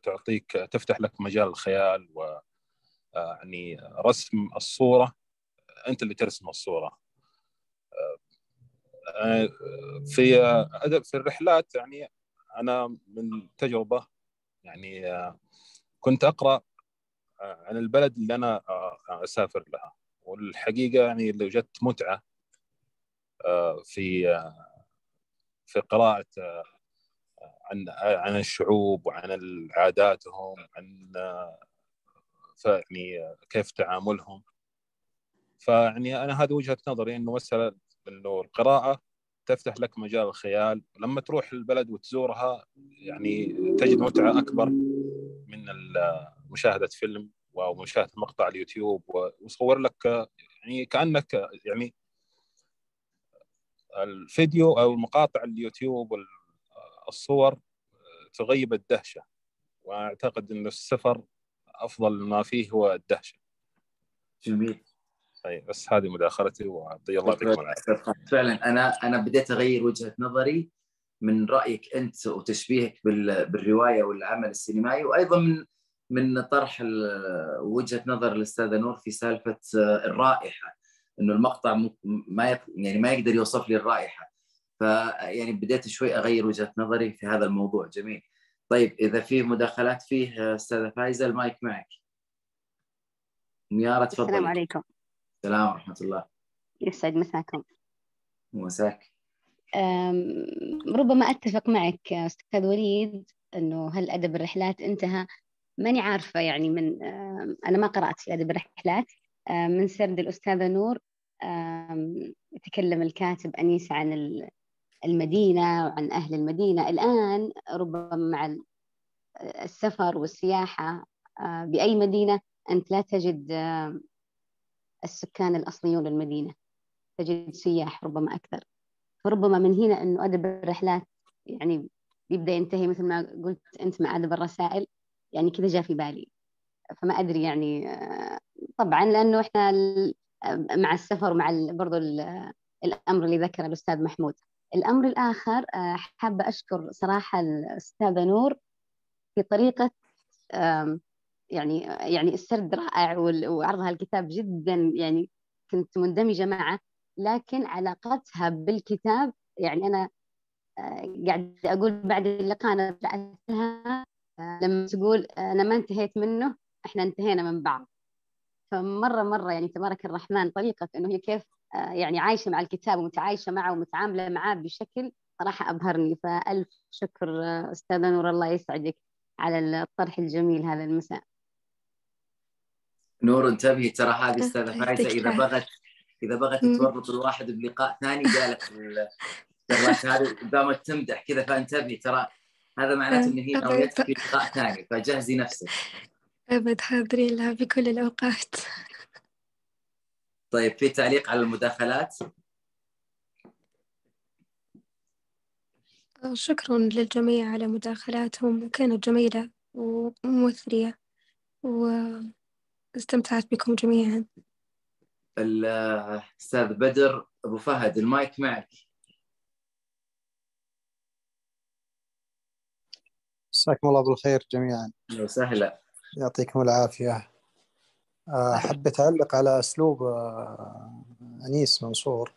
تعطيك تفتح لك مجال الخيال و يعني رسم الصورة. أنت اللي ترسم الصورة. في أدب في الرحلات يعني أنا من تجربة يعني كنت أقرأ عن البلد اللي أنا أسافر لها. والحقيقة يعني لو وجدت متعة في في قراءة عن عن الشعوب وعن عاداتهم عن يعني كيف تعاملهم. فيعني أنا هذه وجهة نظري إنه مسألة إنه القراءة تفتح لك مجال الخيال. لما تروح البلد وتزورها يعني تجد متعة أكبر من مشاهده فيلم ومشاهده مقطع اليوتيوب ويصور لك يعني كأنك يعني الفيديو أو مقاطع اليوتيوب والصور تغيب الدهشة وأعتقد إن السفر أفضل ما فيه هو الدهشة. جميل. طيب بس هذه مداخلتي ويعطي الله يعطيكم العافيه. فعلا أنا أنا بديت أغير وجهة نظري من رأيك أنت وتشبيهك بالرواية والعمل السينمائي وأيضا من من طرح وجهة نظر الأستاذة نور في سالفة الرائحة إنه المقطع ما يعني ما يقدر يوصف لي الرائحة. فيعني بديت شوي أغير وجهة نظري في هذا الموضوع. جميل. طيب إذا في مداخلات فيه أستاذة فايزة المايك معك. ميارة تفضل السلام عليكم. السلام ورحمة الله. يسعد مساكم. مساك. ربما أتفق معك أستاذ وليد إنه هل أدب الرحلات انتهى؟ ماني عارفة يعني من أنا ما قرأت في أدب الرحلات. من سرد الأستاذة نور تكلم الكاتب أنيس عن المدينة وعن أهل المدينة. الآن ربما مع السفر والسياحة بأي مدينة أنت لا تجد السكان الأصليون للمدينة؟ تجد سياح ربما أكثر. فربما من هنا انه ادب الرحلات يعني يبدأ ينتهي مثل ما قلت أنت مع ادب الرسائل. يعني كذا جاء في بالي. فما أدري يعني آه، طبعا لأنه إحنا مع السفر ومع برضو الأمر اللي ذكره الأستاذ محمود. الأمر الآخر آه، حابة أشكر صراحة الأستاذة نور في طريقة يعني يعني السرد رائع وعرضها الكتاب جدا يعني كنت مندمجة معه لكن علاقتها بالكتاب يعني أنا آه، قاعد أقول بعد اللقاء أنا آه، لما تقول أنا ما انتهيت منه إحنا انتهينا من بعض. فمرة مرة يعني تبارك الرحمن طريقة إنه هي كيف آه، يعني عايشة مع الكتاب ومتعايشة معه ومتعاملة معاه بشكل صراحة أبهرني. فألف شكر أستاذة نور الله يسعدك على الطرح الجميل هذا المساء. نور انتبهي ترى هذه أستاذة فايزة. إذا بغت إذا بغت تورط الواحد بلقاء ثاني قالت الشغلات هذه قامت تمدح كذا. فانتبهي ترى هذا معناته ان هي ناويتك في لقاء ثاني. فجهزي نفسك. أبد حاضرين لها في كل الأوقات. طيب في تعليق على المداخلات؟ شكرا للجميع على مداخلاتهم كانت جميلة ومثرية واستمتعت بكم جميعا. الأستاذ بدر أبو فهد المايك معك. مساكم الله بالخير جميعا. وسهلا. يعطيكم العافية. آه، أحب أتعلق على أسلوب آه، أنيس منصور.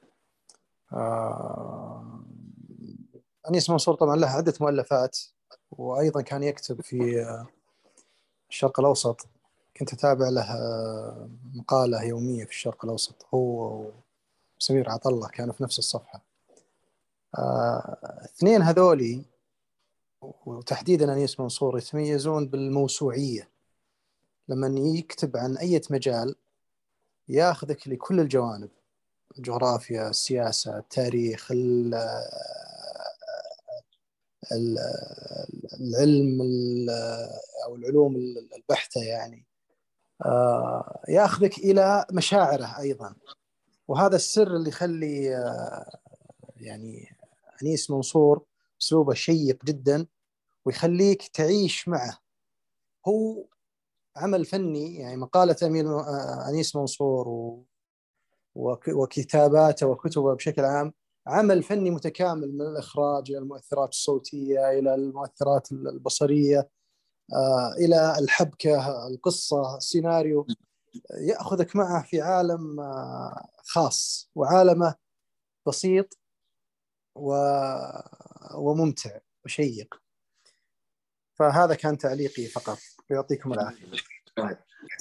آه، أنيس منصور طبعا له عدة مؤلفات وأيضا كان يكتب في الشرق الأوسط. كنت أتابع له مقالة يومية في الشرق الأوسط. هو وسمير عطلة كانوا في نفس الصفحة. اثنين هذولي وتحديدا أنيس منصور يتميزون بالموسوعية. لما يكتب عن أي مجال ياخذك لكل الجوانب الجغرافيا السياسة التاريخ العلم أو العلوم البحتة يعني. آه، ياخذك إلى مشاعره أيضا. وهذا السر اللي يخلي آه، يعني أنيس منصور أسلوبه شيق جدا ويخليك تعيش معه. هو عمل فني يعني مقالة أمين أنيس منصور. وكتاباته وكتبه بشكل عام. عمل فني متكامل من الإخراج إلى المؤثرات الصوتية إلى المؤثرات البصرية آه، إلى الحبكة القصة السيناريو. يأخذك معه في عالم آه، خاص وعالمه بسيط و... وممتع وشيق. فهذا كان تعليقي فقط. ويعطيكم العافية.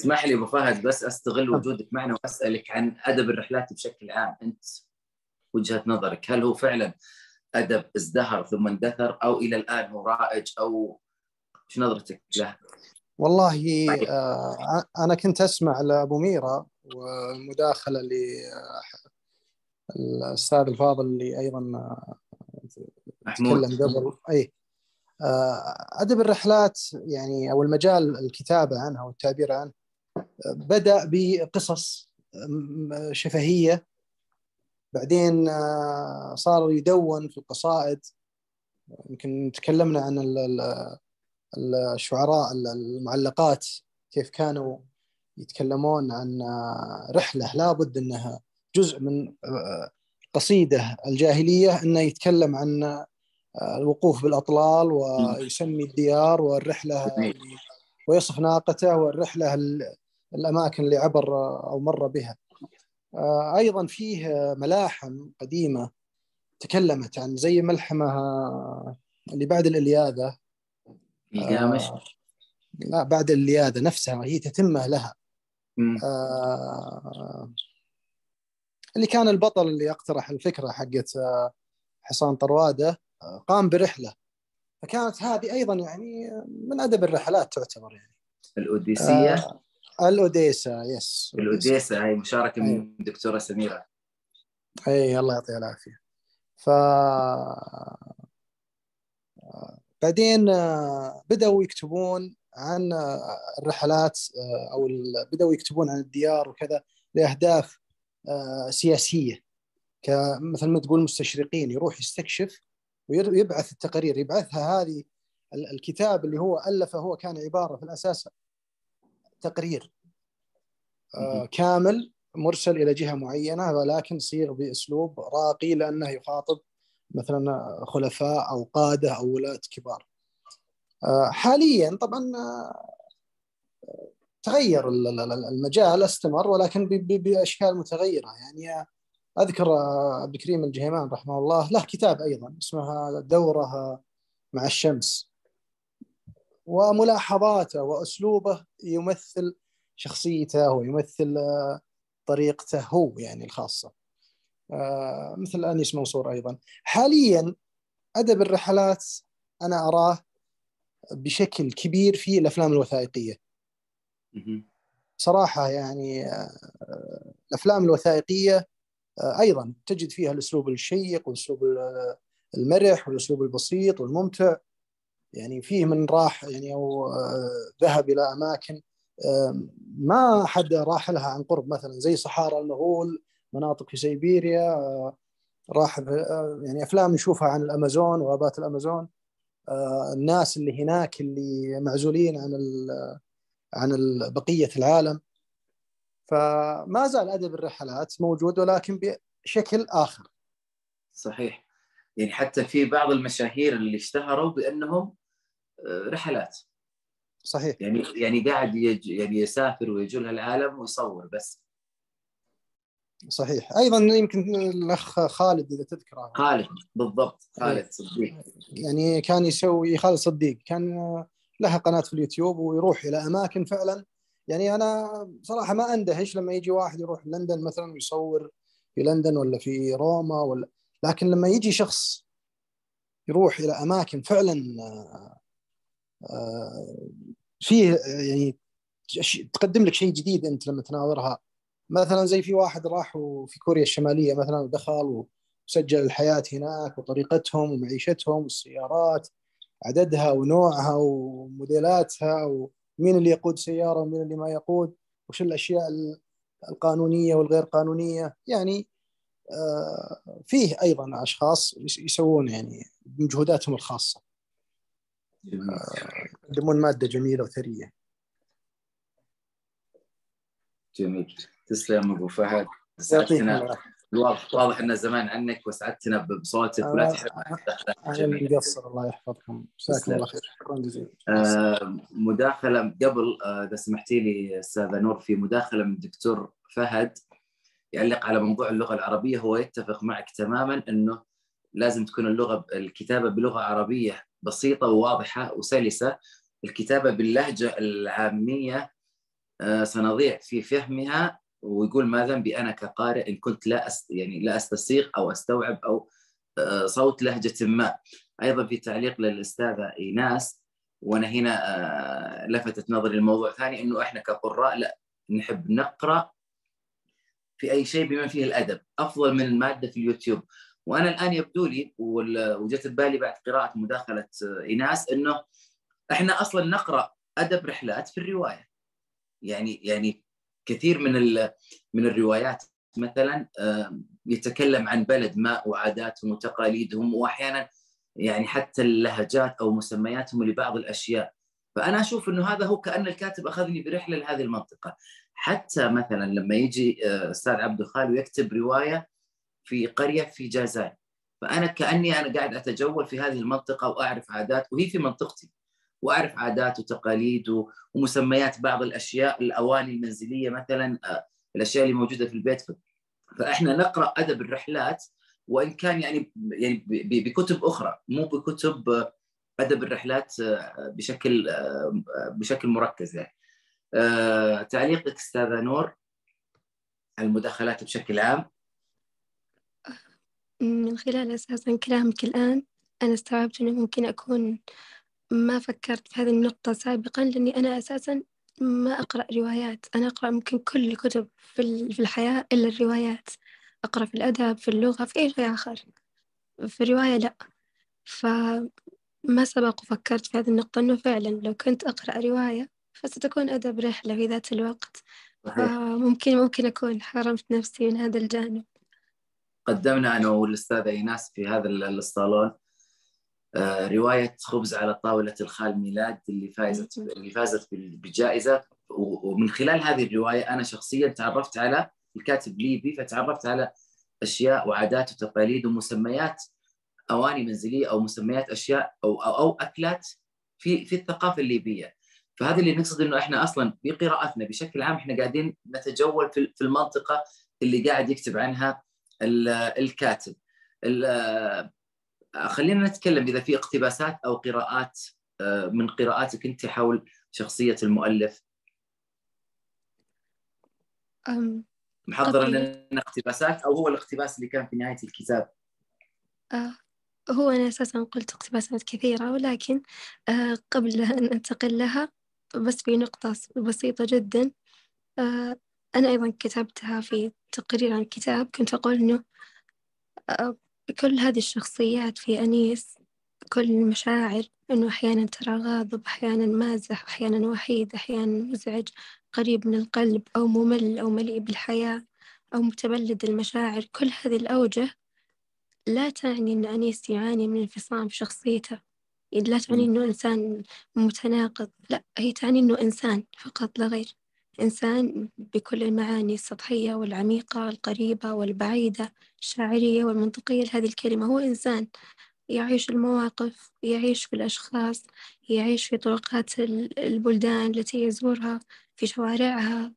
اسمح لي أبو فهد بس أستغل وجودك معنا وأسألك عن أدب الرحلات بشكل عام. أنت وجهة نظرك هل هو فعلا أدب ازدهر ثم اندثر أو إلى الآن هو رائج أو إيش نظرتك له؟ والله آه أنا كنت أسمع لأبو ميرا والمداخلة للاستاذ الفاضل اللي أيضا محمود. تكلم قبل. اي آه، أدب الرحلات يعني أو المجال الكتابة عنه أو التعبير عنه بدأ بقصص شفهية. بعدين آه، صار يدون في القصائد. يمكن تكلمنا عن الشعراء المعلقات كيف كانوا يتكلمون عن آه، رحلة. لابد أنها جزء من قصيدة الجاهلية أنه يتكلم عن الوقوف بالأطلال ويسمي الديار والرحلة ويصف ناقته والرحلة الأماكن اللي عبر أو مر بها. آه، أيضا فيه ملاحم قديمة تكلمت عن زي ملحمة اللي بعد الإلياذة. القامش آه لا بعد الإلياذة نفسها هي تتمه لها آه اللي كان البطل اللي اقترح الفكرة حقت آه، حصان طروادة قام برحلة. فكانت هذه أيضا يعني من أدب الرحلات تعتبر يعني. الأوديسية؟ آه الأوديسا يس الأوديسا هي مشاركة من الدكتورة سميرة. أي الله يعطيها العافية. ف بعدين آه، بدأوا يكتبون عن آه، الرحلات آه، أو بدأوا يكتبون عن الديار وكذا لأهداف سياسية. كمثل ما تقول مستشرقين يروح يستكشف ويبعث التقارير يبعثها هذه الكتاب اللي هو ألفه هو كان عبارة في الأساس تقرير كامل مرسل إلى جهة معينة ولكن صيغ بأسلوب راقي لأنه يخاطب مثلا خلفاء أو قادة أو ولاة كبار. آه، حاليا طبعا آه، تغير المجال استمر ولكن بأشكال متغيرة يعني أذكر آه، عبد الكريم الجهيمان رحمه الله له كتاب أيضا اسمها دوره مع الشمس. وملاحظاته وأسلوبه يمثل شخصيته ويمثل طريقته هو يعني الخاصة. آه، مثل أنيس منصور أيضا. حاليا أدب الرحلات أنا أراه بشكل كبير في الأفلام الوثائقية. صراحة يعني آه، الأفلام الوثائقية آه، أيضا تجد فيها الأسلوب الشيق والأسلوب المرح والأسلوب البسيط والممتع. يعني فيه من راح يعني أو ذهب إلى أماكن ما حد راح لها عن قرب. مثلا زي صحارى المغول مناطق في سيبيريا آه، راح آه، يعني أفلام نشوفها عن الأمازون وغابات الأمازون. آه، الناس اللي هناك اللي معزولين عن عن بقية العالم. فما زال أدب الرحلات موجود ولكن بشكل آخر. صحيح. يعني حتى في بعض المشاهير اللي اشتهروا بأنهم رحلات. صحيح. يعني يعني قاعد يج يعني يسافر ويجول العالم ويصور بس. صحيح. أيضا يمكن الأخ خالد إذا تذكره. خالد. بالضبط. خالد صديق. يعني كان يسوي خالد صديق كان لها قناة في اليوتيوب ويروح إلى أماكن فعلا يعني أنا صراحة ما أندهش لما يجي واحد يروح لندن مثلا ويصور في لندن ولا في روما ولا لكن لما يجي شخص يروح إلى أماكن فعلا آه، فيه يعني تقدم لك شيء جديد أنت لما تناظرها. مثلا زي في واحد راح في كوريا الشمالية مثلا ودخل وسجل الحياة هناك وطريقتهم ومعيشتهم والسيارات عددها ونوعها وموديلاتها ومين اللي يقود سيارة ومين اللي ما يقود؟ وش الأشياء القانونية والغير قانونية؟ يعني آه، فيه أيضا أشخاص يسوون يعني بمجهوداتهم الخاصة. آه، يقدمون مادة جميلة وثرية. جميل. تسلم أبو فهد. سعدتنا واضح إن زمان عنك وسعدتنا بصوتك ولا تحب أنا مقصر الله يحفظكم. جزاكم الله خير. شكرا جزيلا. آه مداخلة قبل آه، إذا سمحتي لي استاذه نور في مداخلة من الدكتور فهد يعلق على موضوع اللغة العربية. هو يتفق معك تماما إنه لازم تكون اللغة الكتابة بلغة عربية بسيطة وواضحة وسلسة. الكتابة باللهجة العامية آه، سنضيع في فهمها. ويقول ما ذنبي أنا كقارئ إن كنت لا أست يعني لا أستسيغ أو أستوعب أو آه، صوت لهجة ما. أيضا في تعليق للأستاذة إيناس وأنا هنا آه، لفتت نظري الموضوع ثاني إنه إحنا كقراء لا نحب نقرأ في أي شيء بما فيه الأدب أفضل من المادة في اليوتيوب. وأنا الآن يبدو لي وجت ببالي بعد قراءة مداخلة إيناس إنه إحنا أصلا نقرأ أدب رحلات في الرواية. يعني يعني كثير من من الروايات مثلا يتكلم عن بلد ما وعاداتهم وتقاليدهم واحيانا يعني حتى اللهجات أو مسمياتهم لبعض الأشياء. فأنا أشوف إنه هذا هو كأن الكاتب أخذني برحلة لهذه المنطقة. حتى مثلا لما يجي آه، أستاذ عبد الخالق ويكتب رواية في قرية في جازان فأنا كأني أنا قاعد أتجول في هذه المنطقة وأعرف عادات وهي في منطقتي. وأعرف عادات وتقاليد ومسميات بعض الأشياء الأواني المنزلية مثلا آه، الأشياء اللي موجودة في البيت. فإحنا نقرأ أدب الرحلات وإن كان يعني يعني بكتب أخرى مو بكتب آه، أدب الرحلات آه، بشكل بشكل مركز يعني. تعليقك أستاذة نور على المداخلات بشكل عام. من خلال أساسا كلامك الآن أنا استوعبت إنه ممكن أكون ما فكرت في هذه النقطة سابقا لأني أنا أساسا ما أقرأ روايات. أنا أقرأ ممكن كل الكتب في في الحياة إلا الروايات. أقرأ في الأدب في اللغة في أي شيء آخر. في الرواية لأ. فما سبق وفكرت في هذه النقطة إنه فعلا لو كنت أقرأ رواية فستكون أدب رحلة في ذات الوقت. فممكن ممكن أكون حرمت نفسي من هذا الجانب. قدمنا أنا والأستاذة إيناس في هذا الصالون. آه، رواية خبز على طاولة الخال ميلاد اللي فازت اللي فازت بالجائزة. ومن خلال هذه الرواية أنا شخصيا تعرفت على الكاتب ليبي فتعرفت على أشياء وعادات وتقاليد ومسميات أواني منزلية أو مسميات أشياء أو أو, أو أكلات في في الثقافة الليبية. فهذا اللي نقصد إنه إحنا أصلا بقراءتنا بشكل عام إحنا قاعدين نتجول في المنطقة اللي قاعد يكتب عنها الكاتب. خلينا نتكلم إذا في اقتباسات أو قراءات آه، من قراءاتك أنت حول شخصية المؤلف. محضرة لنا اقتباسات أو هو الاقتباس اللي كان في نهاية الكتاب؟ آه هو أنا أساسا قلت اقتباسات كثيرة ولكن آه قبل أن أنتقل لها بس في نقطة بسيطة جدا آه أنا أيضا كتبتها في تقرير عن الكتاب كنت أقول آه كل هذه الشخصيات في أنيس كل المشاعر إنه أحيانا ترى غاضب أحيانا مازح أحيانا وحيد أحيانا مزعج قريب من القلب أو ممل أو مليء بالحياة أو متبلد المشاعر. كل هذه الأوجه لا تعني أن أنيس يعاني من انفصام في شخصيته لا تعني أنه إنسان متناقض لا هي تعني أنه إنسان فقط لا غير. إنسان بكل المعاني السطحية والعميقة القريبة والبعيدة الشاعرية والمنطقية لهذه الكلمة. هو إنسان يعيش المواقف يعيش في الأشخاص يعيش في طرقات البلدان التي يزورها في شوارعها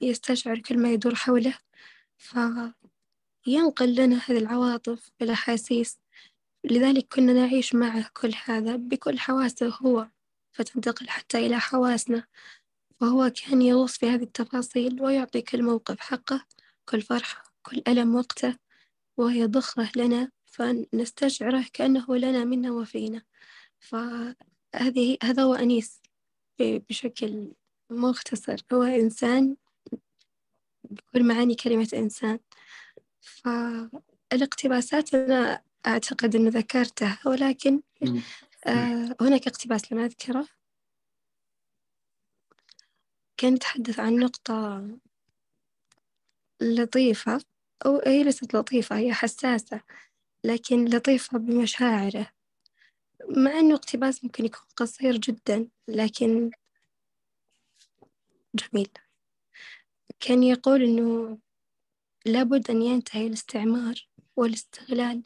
يستشعر كل ما يدور حوله. فينقل لنا هذه العواطف والأحاسيس لذلك كنا نعيش معه كل هذا بكل حواسه هو فتنتقل حتى إلى حواسنا. فهو كان يغوص في هذه التفاصيل ويعطي كل موقف حقه كل فرحة كل ألم وقته ويضخه لنا فنستشعره كأنه لنا منا وفينا. فهذه هذا هو أنيس بشكل مختصر. هو إنسان بكل معاني كلمة إنسان. فالاقتباسات أنا أعتقد أنه ذكرتها ولكن آه هناك اقتباس لم أذكره. كان يتحدث عن نقطة لطيفة أو هي ليست لطيفة هي حساسة لكن لطيفة بمشاعره. مع أنه اقتباس ممكن يكون قصير جدا لكن جميل. كان يقول أنه لابد أن ينتهي الاستعمار والاستغلال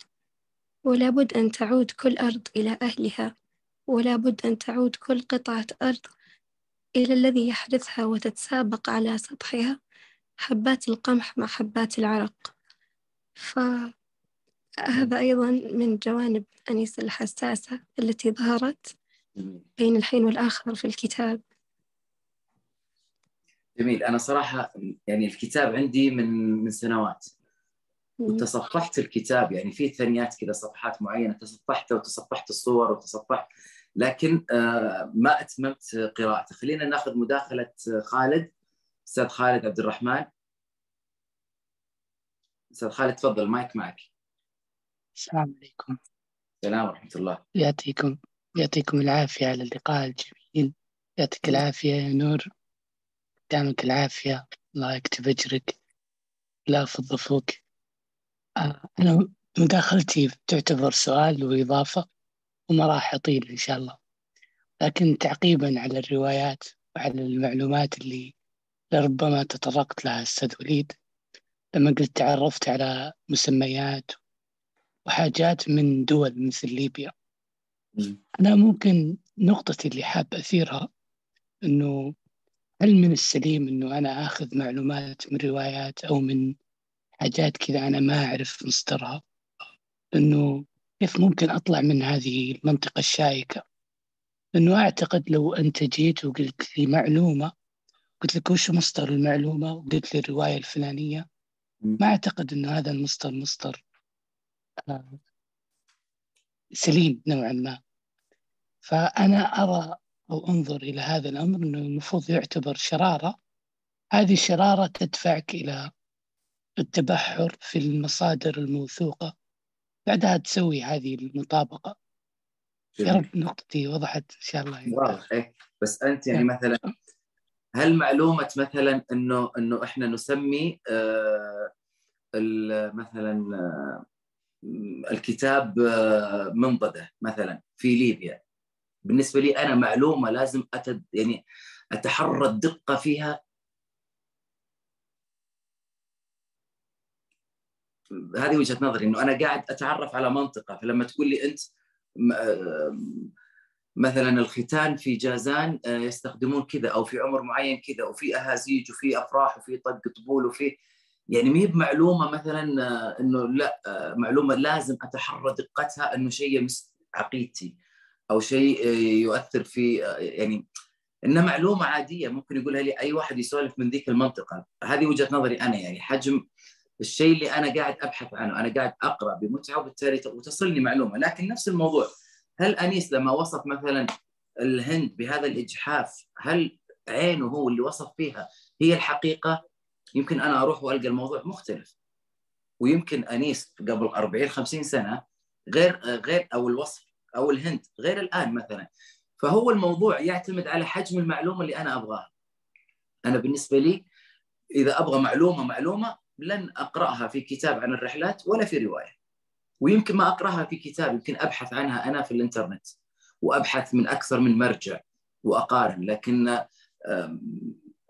ولابد أن تعود كل أرض إلى أهلها ولابد أن تعود كل قطعة أرض إلى الذي يحدثها وتتسابق على سطحها حبات القمح مع حبات العرق. فهذا أيضا من جوانب أنيس الحساسة التي ظهرت بين الحين والآخر في الكتاب. جميل. أنا صراحة يعني الكتاب عندي من من سنوات. وتصفحت الكتاب يعني في ثانيات كذا صفحات معينة تصفحتها وتصفحت الصور وتصفحت لكن آه، ما أتممت قراءته. خلينا ناخذ مداخلة خالد. أستاذ خالد عبد الرحمن. أستاذ خالد تفضل مايك معك. السلام عليكم. السلام ورحمة الله. يعطيكم يعطيكم العافية على اللقاء الجميل. يعطيك العافية يا نور. دامك العافية. الله يكتب أجرك. لا يفض فوق آه، أنا مداخلتي تعتبر سؤال وإضافة. وما راح أطيل إن شاء الله. لكن تعقيبا على الروايات وعلى المعلومات اللي لربما تطرقت لها أستاذ وليد لما قلت تعرفت على مسميات وحاجات من دول مثل ليبيا. أنا ممكن نقطتي اللي حاب أثيرها أنه هل من السليم أنه أنا آخذ معلومات من روايات أو من حاجات كذا أنا ما أعرف مصدرها؟ أنه كيف ممكن أطلع من هذه المنطقة الشائكة؟ لأنه أعتقد لو أنت جيت وقلت لي معلومة قلت لك وش مصدر المعلومة؟ وقلت لي الرواية الفلانية ما أعتقد أنه هذا المصدر مصدر آه، سليم نوعا ما. فأنا أرى أو أنظر إلى هذا الأمر أنه المفروض يعتبر شرارة. هذه الشرارة تدفعك إلى التبحر في المصادر الموثوقة. بعدها تسوي هذه المطابقة. يا رب نقطتي وضحت إن شاء الله. واضح إيه. بس أنت يعني مثلا هل معلومة مثلا أنه أنه إحنا نسمي آه مثلا آه الكتاب آه منضدة مثلا في ليبيا؟ بالنسبة لي أنا معلومة لازم أتد يعني أتحرى الدقة فيها هذه وجهة نظري إنه أنا قاعد أتعرف على منطقة فلما تقول لي أنت مثلا الختان في جازان آه، يستخدمون كذا أو في عمر معين كذا وفي أهازيج وفي أفراح وفي طق طبول وفي يعني ما بمعلومة مثلا آه، إنه لا آه، معلومة لازم أتحرى دقتها إنه شيء يمس عقيدتي أو شيء يؤثر في يعني إنها معلومة عادية ممكن يقولها لي أي واحد يسولف من ذيك المنطقة. هذه وجهة نظري أنا يعني حجم الشيء اللي أنا قاعد أبحث عنه أنا قاعد أقرأ بمتعة وبالتالي وتصلني معلومة. لكن نفس الموضوع هل أنيس لما وصف مثلا الهند بهذا الإجحاف هل عينه هو اللي وصف فيها هي الحقيقة؟ يمكن أنا أروح وألقى الموضوع مختلف. ويمكن أنيس قبل 40 50 سنة غير غير أو الوصف أو الهند غير الآن مثلا. فهو الموضوع يعتمد على حجم المعلومة اللي أنا أبغاها. أنا بالنسبة لي إذا أبغى معلومة معلومة لن أقرأها في كتاب عن الرحلات ولا في رواية. ويمكن ما أقرأها في كتاب يمكن أبحث عنها أنا في الإنترنت وأبحث من أكثر من مرجع وأقارن لكن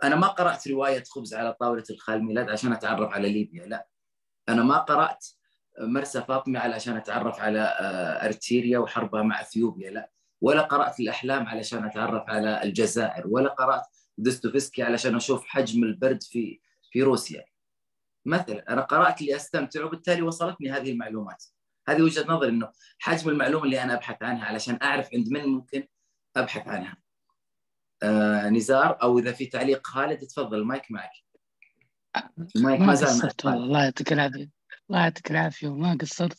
أنا ما قرأت رواية خبز على طاولة الخال ميلاد عشان أتعرف على ليبيا لا. أنا ما قرأت مرسى فاطمة علشان أتعرف على آه، أرتيريا وحربها مع أثيوبيا لا. ولا قرأت الأحلام علشان أتعرف على الجزائر ولا قرأت دوستويفسكي علشان أشوف حجم البرد في في روسيا. مثلا أنا قرأت لأستمتع وبالتالي وصلتني هذه المعلومات. هذه وجهة نظري إنه حجم المعلومة اللي أنا أبحث عنها علشان أعرف عند من ممكن أبحث عنها. آه نزار أو إذا في تعليق خالد تفضل المايك معك. المايك ما, قصرت والله الله يعطيك العافية. الله يعطيك العافية وما قصرت.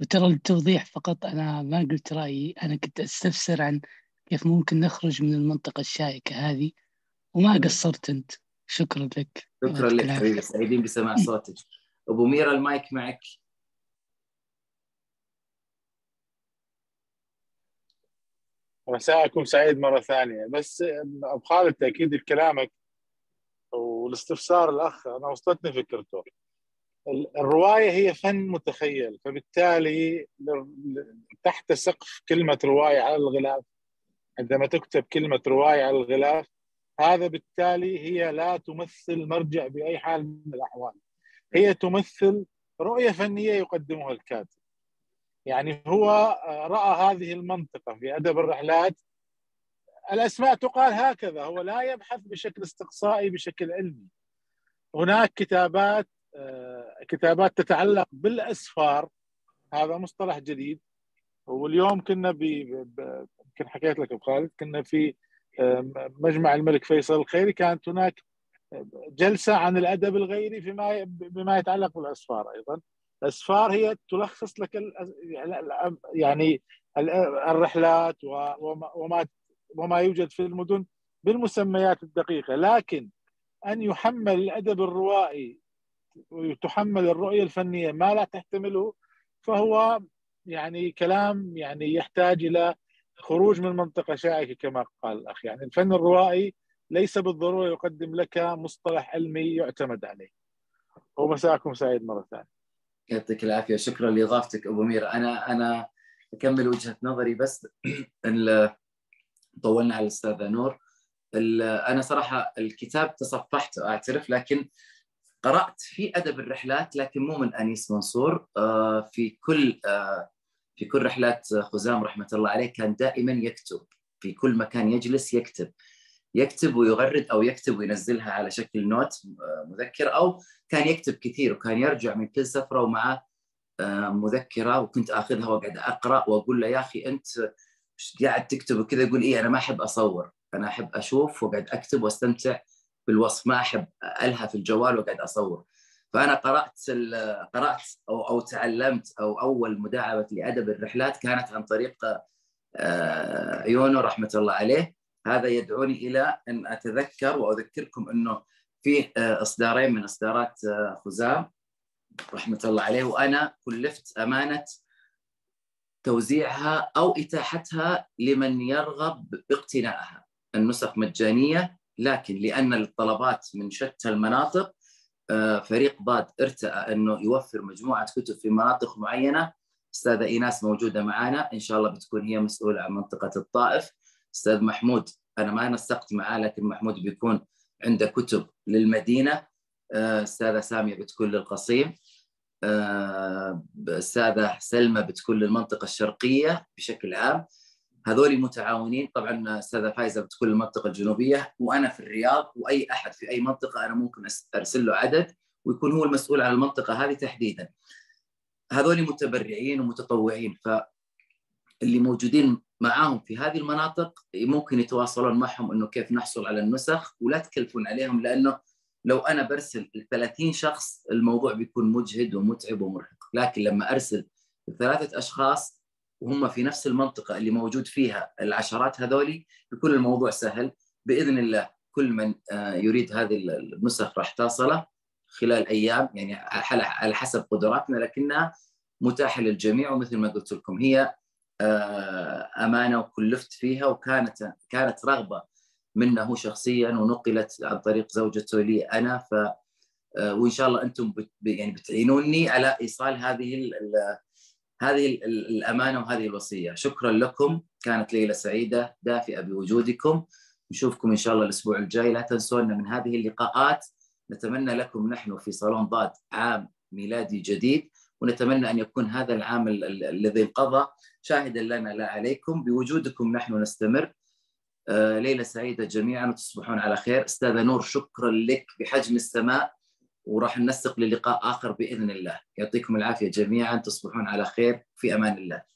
وترى التوضيح فقط أنا ما قلت رأيي. أنا كنت أستفسر عن كيف ممكن نخرج من المنطقة الشائكة هذه وما قصرت أنت. شكرا لك. شكرا لك حبيبي. سعيدين بسماع صوتك. أبو ميرا المايك معك. مساءكم سعيد مرة ثانية. بس ابو خالد تأكيد لكلامك والاستفسار الأخ أنا وصلتني فكرته. الرواية هي فن متخيل فبالتالي تحت سقف كلمة رواية على الغلاف عندما تكتب كلمة رواية على الغلاف هذا بالتالي هي لا تمثل مرجع بأي حال من الأحوال. هي تمثل رؤية فنية يقدمها الكاتب. يعني هو رأى هذه المنطقة في أدب الرحلات. الأسماء تقال هكذا هو لا يبحث بشكل استقصائي بشكل علمي. هناك كتابات كتابات تتعلق بالأسفار. هذا مصطلح جديد. واليوم كنا ب يمكن حكيت لك ابو خالد كنا في مجمع الملك فيصل الخيري كانت هناك جلسة عن الأدب الغيري فيما بما يتعلق بالأسفار أيضا. الأسفار هي تلخص لك يعني الرحلات وما وما يوجد في المدن بالمسميات الدقيقة. لكن أن يحمل الأدب الروائي وتحمل الرؤية الفنية ما لا تحتمله فهو يعني كلام يعني يحتاج إلى خروج من منطقة شائكة كما قال الأخ. يعني الفن الروائي ليس بالضرورة يقدم لك مصطلح علمي يعتمد عليه. ومساكم سعيد مرة ثانية. يعطيك العافية. شكرا لإضافتك أبو ميرا أنا أنا أكمل وجهة نظري بس طولنا على الأستاذة نور. أنا صراحة الكتاب تصفحته أعترف لكن قرأت في أدب الرحلات لكن مو من أنيس منصور. آه، في كل آه، في كل رحلات خزام رحمة الله عليه كان دائما يكتب في كل مكان يجلس يكتب. يكتب ويغرد أو يكتب وينزلها على شكل نوت آه، مذكر أو كان يكتب كثير وكان يرجع من كل سفرة ومعه آه، مذكرة وكنت آخذها واقعد أقرأ وأقول له يا أخي أنت قاعد تكتب وكذا؟ يقول إيه أنا ما أحب أصور. أنا أحب أشوف واقعد أكتب وأستمتع بالوصف ما أحب الها في الجوال وأقعد أصور. فأنا قرأت قرأت أو أو تعلمت أو أول مداعبة لأدب الرحلات كانت عن طريق آه، عيونه رحمة الله عليه. هذا يدعوني إلى أن أتذكر وأذكركم أنه في آه، إصدارين من إصدارات خزام رحمة الله عليه وأنا كلفت أمانة توزيعها أو إتاحتها لمن يرغب باقتنائها. النسخ مجانية لكن لأن الطلبات من شتى المناطق آه، فريق ضاد ارتأى أنه يوفر مجموعة كتب في مناطق معينة. أستاذة إيناس موجودة معنا إن شاء الله بتكون هي مسؤولة عن منطقة الطائف. أستاذ محمود أنا ما نسقت معاه لكن محمود بيكون عنده كتب للمدينة. آه، أستاذة سامية بتكون للقصيم. أستاذة سلمى بتكون للمنطقة الشرقية بشكل عام. هذول متعاونين. طبعا أستاذة فايزة بتكون للمنطقه الجنوبية وأنا في الرياض وأي أحد في أي منطقة أنا ممكن أرسل له عدد ويكون هو المسؤول عن المنطقة هذه تحديدا. هذول متبرعين ومتطوعين فاللي موجودين معاهم في هذه المناطق ممكن يتواصلون معهم إنه كيف نحصل على النسخ ولا تكلفون عليهم لأنه لو أنا برسل 30 شخص الموضوع بيكون مجهد ومتعب ومرهق. لكن لما أرسل ثلاثة أشخاص وهم في نفس المنطقة اللي موجود فيها العشرات هذولي بيكون الموضوع سهل. بإذن الله كل من آه، يريد هذه النسخ راح تصله خلال أيام يعني على حسب قدراتنا لكنها متاحة للجميع. ومثل ما قلت لكم هي آه، أمانة وكلفت فيها وكانت كانت رغبة منه هو شخصيا ونقلت عن طريق زوجته لي أنا. ف آه، وإن شاء الله أنتم بت يعني بتعينوني على إيصال هذه هذه الأمانة وهذه الوصية. شكرا لكم. كانت ليله سعيدة. دافئة بوجودكم. نشوفكم إن شاء الله الأسبوع الجاي. لا تنسونا من هذه اللقاءات نتمنى لكم نحن في صالون ضاد عام ميلادي جديد ونتمنى أن يكون هذا العام الذي انقضى شاهدا لنا لا عليكم. بوجودكم نحن نستمر. آه، ليلة سعيدة جميعا وتصبحون على خير. أستاذة نور شكرا لك. بحجم السماء. وراح ننسق للقاء آخر بإذن الله. يعطيكم العافية جميعا تصبحون على خير. في أمان الله.